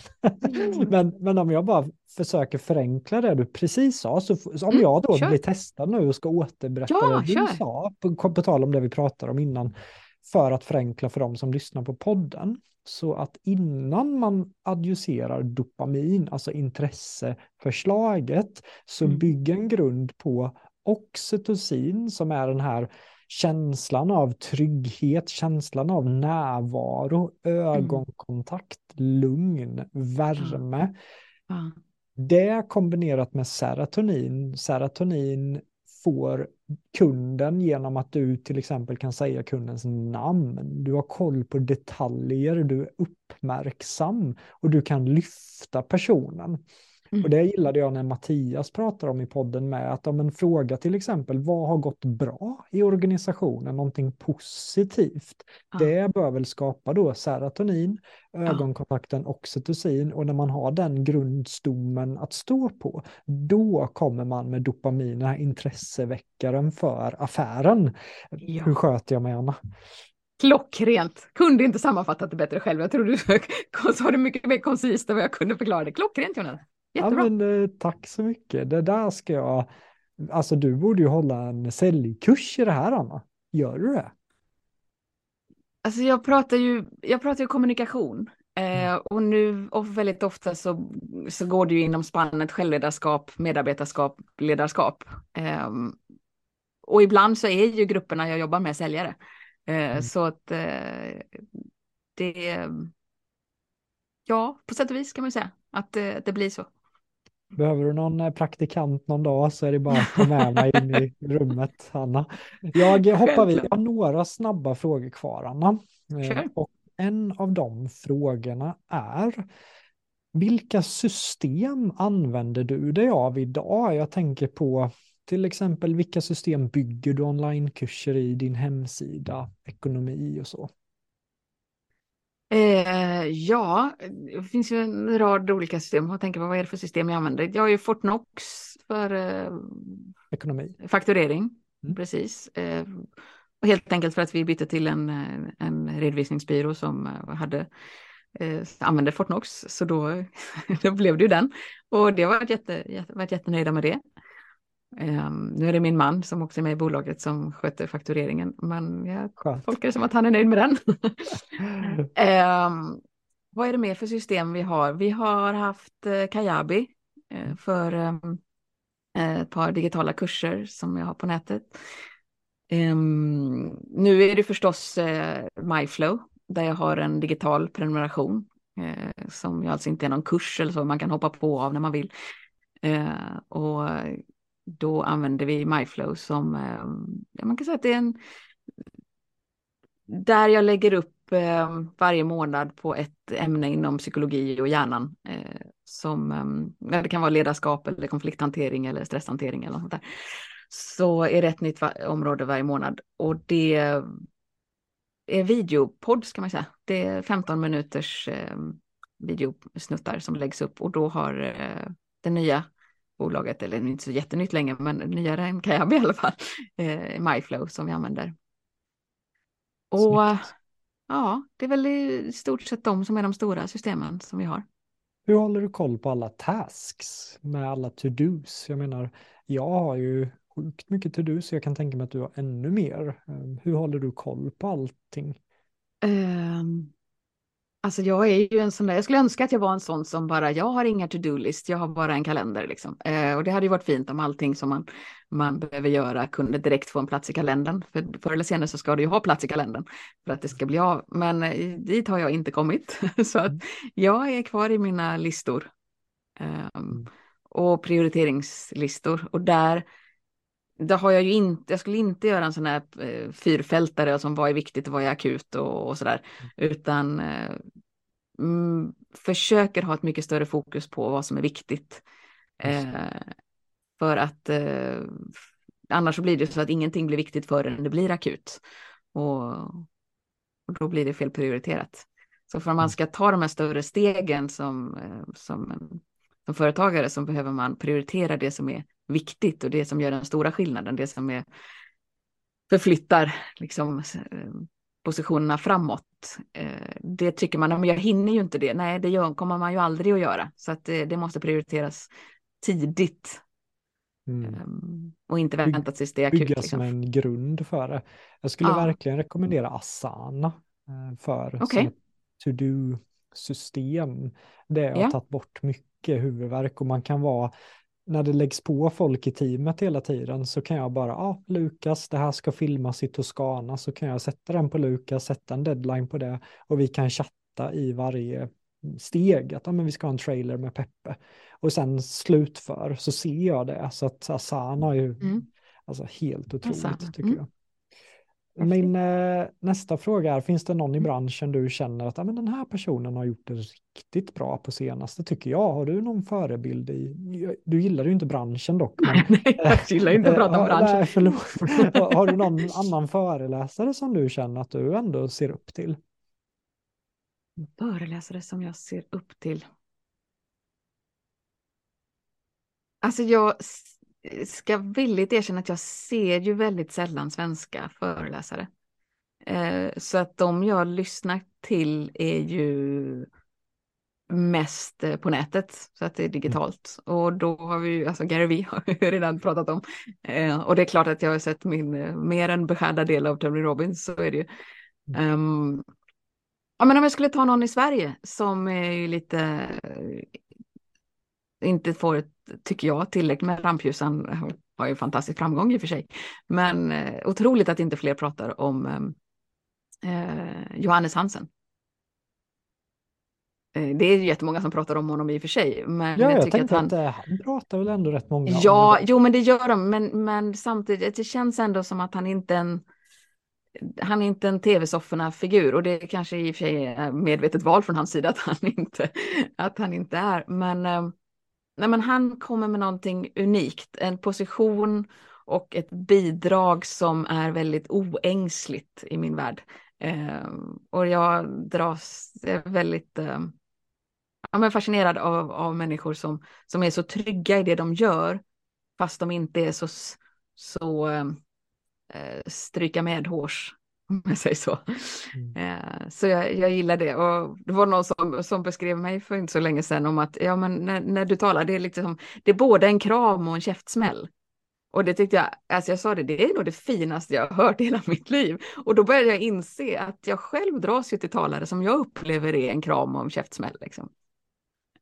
Men, men om jag bara försöker förenkla det du precis sa, så, så om mm, jag då kör. blir testad nu och ska återberätta ja, det du kör. sa, på, på tal om det vi pratade om innan, för att förenkla för de som lyssnar på podden. Så att innan man adjucerar dopamin, alltså intresseförslaget, så mm. bygger en grund på oxytocin som är den här känslan av trygghet, känslan av närvaro, ögonkontakt, lugn, värme. Mm. Det kombinerat med serotonin, serotonin får kunden genom att du till exempel kan säga kundens namn. Du har koll på detaljer, du är uppmärksam och du kan lyfta personen. Mm. Och det gillade jag när Mattias pratar om i podden med, att om en fråga till exempel, vad har gått bra i organisationen, någonting positivt, ja. det bör väl skapa då serotonin, ögonkontakten, ja. oxytocin och när man har den grundstommen att stå på, då kommer man med dopamin, den här intresseväckaren för affären. Ja. Hur sköter jag mig Anna? Klockrent. Kunde inte sammanfattat det bättre själv. Jag tror du sa det mycket mer koncist än vad jag kunde förklara det. Klockrent Jonas. Jättebra. Ja, men, eh, tack så mycket. Det där ska jag... Alltså du borde ju hålla en säljkurs i det här Anna. Gör du det? Alltså jag pratar ju, jag pratar ju kommunikation. Eh, mm. och nu och väldigt ofta så, så går det ju inom spannet självledarskap, medarbetarskap, ledarskap. Eh, och ibland så är ju grupperna jag jobbar med säljare. Eh, mm. Så att eh, det, ja, på sätt och vis kan man säga att det blir så. Behöver du någon eh, praktikant någon dag så är det bara att ta med mig in i rummet, Anna. Jag hoppar vid, jag har några snabba frågor kvar, Anna. Sure. Och en av de frågorna är, vilka system använder du dig av idag? Jag tänker på till exempel vilka system bygger du onlinekurser i din hemsida, ekonomi och så? Eh, ja, det finns ju en rad olika system. Jag tänker på vad är det för system jag använder? Jag har ju Fortnox för eh, ekonomi. Fakturering, mm. precis. Eh, och helt enkelt för att vi bytte till en, en redovisningsbyrå som eh, hade eh, använde Fortnox, så då, då blev det ju den. Och det var jätte, jätte, varit jättenöjda med det. Um, nu är det min man som också är med i bolaget som sköter faktureringen, men jag Skönt. tolkar det som att han är nöjd med den. um, vad är det mer för system vi har? Vi har haft uh, Kajabi uh, för um, ett par digitala kurser som jag har på nätet. Um, nu är det förstås uh, MyFlow där jag har en digital prenumeration uh, som ju alltså inte är någon kurs eller så man kan hoppa på av när man vill. Och då använder vi MyFlow som, eh, man kan säga att det är en, där jag lägger upp eh, varje månad på ett ämne inom psykologi och hjärnan. Eh, som, eh, det kan vara ledarskap eller konflikthantering eller stresshantering eller något sånt där. Så är det ett nytt område varje månad och det är videopodd ska man säga. Det är 15 minuters eh, videosnuttar som läggs upp och då har eh, den nya bolaget, eller inte så jättenytt längre, men nyare än Kajabi i alla fall, eh, MyFlow som vi använder. Och Snyggt. ja, det är väl i stort sett de som är de stora systemen som vi har. Hur håller du koll på alla tasks med alla to-dos? Jag menar, jag har ju sjukt mycket to-dos, så jag kan tänka mig att du har ännu mer. Ehm, hur håller du koll på allting? Um, Alltså jag är ju en sån där, jag skulle önska att jag var en sån som bara, jag har inga to-do-list, jag har bara en kalender liksom. Eh, och det hade ju varit fint om allting som man, man behöver göra kunde direkt få en plats i kalendern. För förr eller senare så ska det ju ha plats i kalendern för att det ska bli av. Men eh, dit har jag inte kommit. så att jag är kvar i mina listor. Eh, och prioriteringslistor. Och där, där har jag ju inte, jag skulle inte göra en sån här eh, fyrfältare som vad är viktigt och vad är akut och, och sådär. Utan eh, mm, försöker ha ett mycket större fokus på vad som är viktigt. Eh, för att eh, annars så blir det så att ingenting blir viktigt förrän det blir akut. Och, och då blir det fel prioriterat. Så för att man mm. ska ta de här större stegen som, eh, som, som företagare så behöver man prioritera det som är viktigt och det som gör den stora skillnaden, det som är förflyttar liksom eh, positionerna framåt. Eh, det tycker man, men jag hinner ju inte det. Nej, det gör, kommer man ju aldrig att göra. Så att det, det måste prioriteras tidigt. Mm. Ehm, och inte vänta tills det är akut. Bygga liksom. som en grund för det. Jag skulle ja. verkligen rekommendera Asana eh, för okay. to-do-system. Det har ja. tagit bort mycket huvudvärk och man kan vara när det läggs på folk i teamet hela tiden så kan jag bara, ja, ah, Lukas, det här ska filmas i Toscana, så kan jag sätta den på Lukas, sätta en deadline på det och vi kan chatta i varje steg, att ah, men vi ska ha en trailer med Peppe. Och sen slutför så ser jag det, så att Asana är ju mm. alltså, helt otroligt Asana. tycker mm. jag. Min eh, nästa fråga är, finns det någon i branschen du känner att ah, men den här personen har gjort det riktigt bra på senaste, tycker jag. Har du någon förebild i, du gillar ju inte branschen dock. Men, nej, jag gillar inte att prata om branschen. Nej, har du någon annan föreläsare som du känner att du ändå ser upp till? Föreläsare som jag ser upp till? Alltså jag ska villigt erkänna att jag ser ju väldigt sällan svenska föreläsare. Eh, så att de jag lyssnar till är ju mest eh, på nätet, så att det är digitalt. Mm. Och då har vi ju, alltså Gary Vee har vi redan pratat om. Eh, och det är klart att jag har sett min mer än beskärda del av Tony Robbins, så är det ju. Um, ja, men om jag skulle ta någon i Sverige som är ju lite inte får, ett, tycker jag, tillräckligt med rampljus. Han har ju fantastisk framgång i och för sig. Men eh, otroligt att inte fler pratar om eh, Johannes Hansen. Eh, det är jättemånga som pratar om honom i och för sig. Men ja, jag, jag tänkte att han... att han pratar väl ändå rätt många Ja, jo men det gör de. Men, men samtidigt, det känns ändå som att han inte är en han är inte en tv-sofforna-figur och det är kanske i och för sig medvetet val från hans sida att han inte, att han inte är. Men nej men han kommer med någonting unikt, en position och ett bidrag som är väldigt oängsligt i min värld. Eh, och jag dras väldigt eh, ja, men fascinerad av, av människor som, som är så trygga i det de gör, fast de inte är så, så ehm, eh, stryka med hårs om jag säger så. Mm. Eh, så jag, jag gillar det. Och det var någon som, som beskrev mig för inte så länge sedan om att ja, men när, när du talar, det är, liksom, det är både en kram och en käftsmäll. Och det tyckte jag, alltså jag sa det, det är nog det finaste jag har hört i hela mitt liv. Och då började jag inse att jag själv dras ju till talare som jag upplever är en kram och en käftsmäll. Liksom.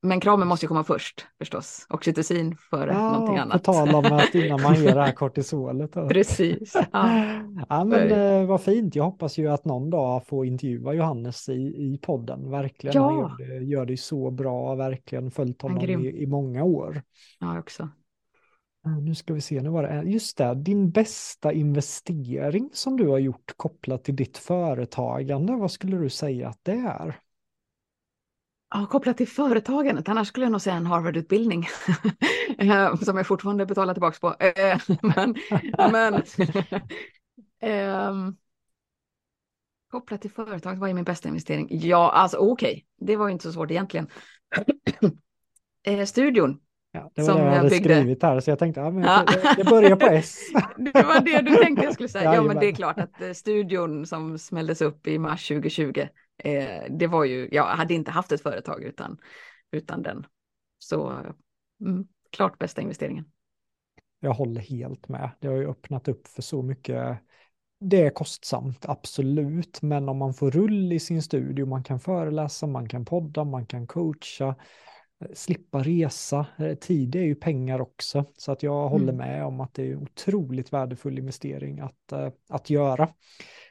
Men kramen måste ju komma först förstås. Oxytocin före ja, någonting annat. På tal om att innan man ger det här kortisolet. Precis. Ja. ja men eh, vad fint. Jag hoppas ju att någon dag få intervjua Johannes i, i podden. Verkligen. Ja. Han gör det, gör det så bra. Verkligen följt honom i, i många år. Ja, också. Nu ska vi se, nu var det just det, din bästa investering som du har gjort kopplat till ditt företagande, vad skulle du säga att det är? Ja, kopplat till företagandet, annars skulle jag nog säga en Harvard-utbildning eh, som jag fortfarande betalar tillbaka på. Eh, men, men um, kopplat till företaget, vad är min bästa investering? Ja, alltså okej, okay. det var ju inte så svårt egentligen. eh, studion. Ja, det var som det jag hade byggde. skrivit här, så jag tänkte ja, men ja. det börjar på S. det var det du tänkte jag skulle säga. Ja, men det är klart att studion som smälldes upp i mars 2020 Eh, det var ju, jag hade inte haft ett företag utan, utan den. Så mm, klart bästa investeringen. Jag håller helt med. Det har ju öppnat upp för så mycket det är kostsamt, absolut, men om man får rull i sin studio, man kan föreläsa, man kan podda, man kan coacha, eh, slippa resa. Eh, tid är ju pengar också, så att jag håller Mm. med om att det är en otroligt värdefull investering att, eh, att göra.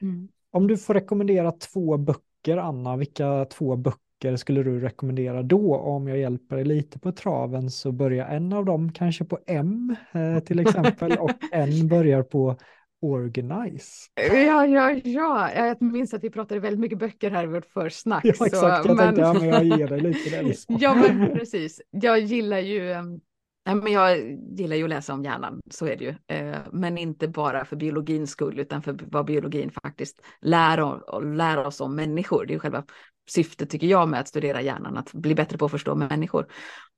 Mm. Om du får rekommendera två böcker, Anna, vilka två böcker skulle du rekommendera då? Om jag hjälper dig lite på traven så börjar en av dem kanske på M eh, till exempel och en börjar på Organize. Ja, ja, ja, jag minns att vi pratade väldigt mycket böcker här i vårt försnack. Ja, exakt. så, Jag tänkte, ja, men jag ger dig lite. Liksom. Ja, men precis. Jag gillar ju, ehm, nej, men jag gillar ju att läsa om hjärnan, så är det ju. Eh, men inte bara för biologins skull, utan för vad biologin faktiskt lär, och lär oss om människor. Det är ju själva syftet, tycker jag, med att studera hjärnan, att bli bättre på att förstå människor.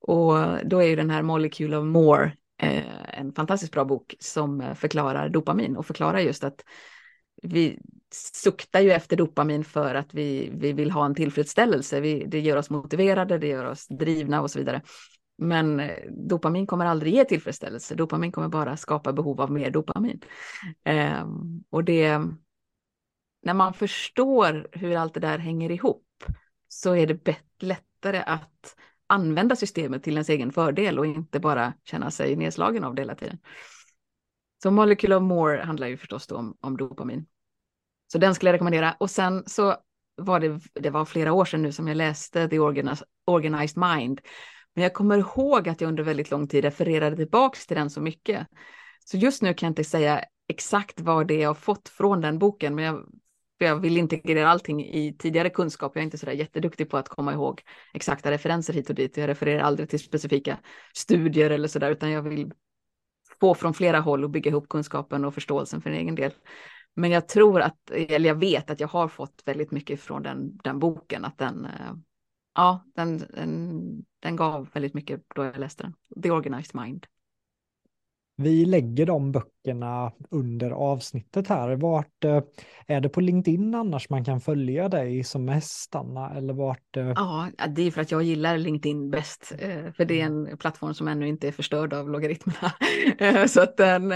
Och då är ju den här Molecule of More eh, en fantastiskt bra bok som förklarar dopamin och förklarar just att vi suktar ju efter dopamin för att vi, vi vill ha en tillfredsställelse. Vi, det gör oss motiverade, det gör oss drivna och så vidare. Men eh, dopamin kommer aldrig ge tillfredsställelse. Dopamin kommer bara skapa behov av mer dopamin. Eh, och det, när man förstår hur allt det där hänger ihop så är det bett, lättare att använda systemet till ens egen fördel och inte bara känna sig nedslagen av det hela tiden. Så Molecule of More handlar ju förstås då om, om dopamin. Så den skulle jag rekommendera. Och sen så var det, det var flera år sedan nu som jag läste The Organized Mind. Men jag kommer ihåg att jag under väldigt lång tid refererade tillbaks till den så mycket. Så just nu kan jag inte säga exakt vad det är jag har fått från den boken, men jag, jag vill integrera allting i tidigare kunskap. Jag är inte så där jätteduktig på att komma ihåg exakta referenser hit och dit. Jag refererar aldrig till specifika studier eller så där, utan jag vill få från flera håll och bygga ihop kunskapen och förståelsen för en egen del. Men jag tror att, eller jag vet att jag har fått väldigt mycket från den, den boken, att den, eh, ja, den, den, den gav väldigt mycket då jag läste den. The Organized Mind. Vi lägger de böckerna under avsnittet här. Vart eh, är det på LinkedIn annars man kan följa dig som mest, Anna? Eller vart? eh, Ja, det är för att jag gillar LinkedIn bäst, eh, för det är en plattform som ännu inte är förstörd av logaritmerna. Så att den,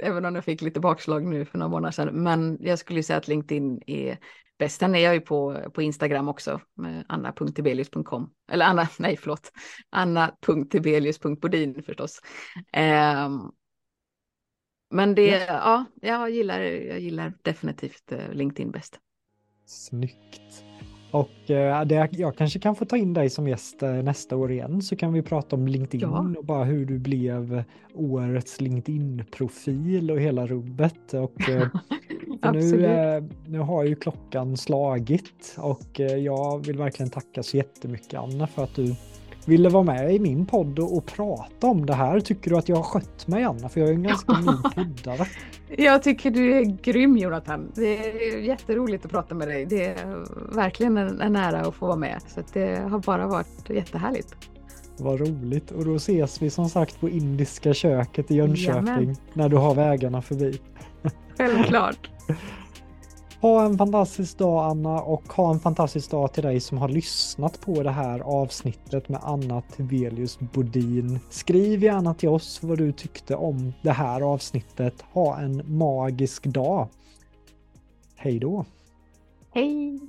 även om jag fick lite bakslag nu för några månader sedan, men jag skulle säga att LinkedIn är bäst. Sen är jag ju på, på Instagram också, med anna.tibelius.com. Eller Anna, nej förlåt, anna.tibelius.bodin förstås. Ehm, Men det, ja, jag gillar, jag gillar definitivt eh, LinkedIn bäst. Snyggt. Och eh, det, jag kanske kan få ta in dig som gäst eh, nästa år igen så kan vi prata om LinkedIn Ja. och bara hur du blev årets LinkedIn-profil och hela rubbet. Och, eh, nu, nu har ju klockan slagit och jag vill verkligen tacka så jättemycket Anna för att du ville vara med i min podd och, och prata om det här. Tycker du att jag har skött mig Anna? För jag är en ganska ny poddare. Jag tycker du är grym Jonathan. Det är jätteroligt att prata med dig. Det är verkligen en, en ära att få vara med. Så att det har bara varit jättehärligt. Vad roligt. Och då ses vi som sagt på Indiska köket i Jönköping Jajamän. när du har vägarna förbi. Självklart. Ha en fantastisk dag Anna och ha en fantastisk dag till dig som har lyssnat på det här avsnittet med Anna Tevelius Bodin. Skriv gärna till oss vad du tyckte om det här avsnittet. Ha en magisk dag. Hej då! Hej!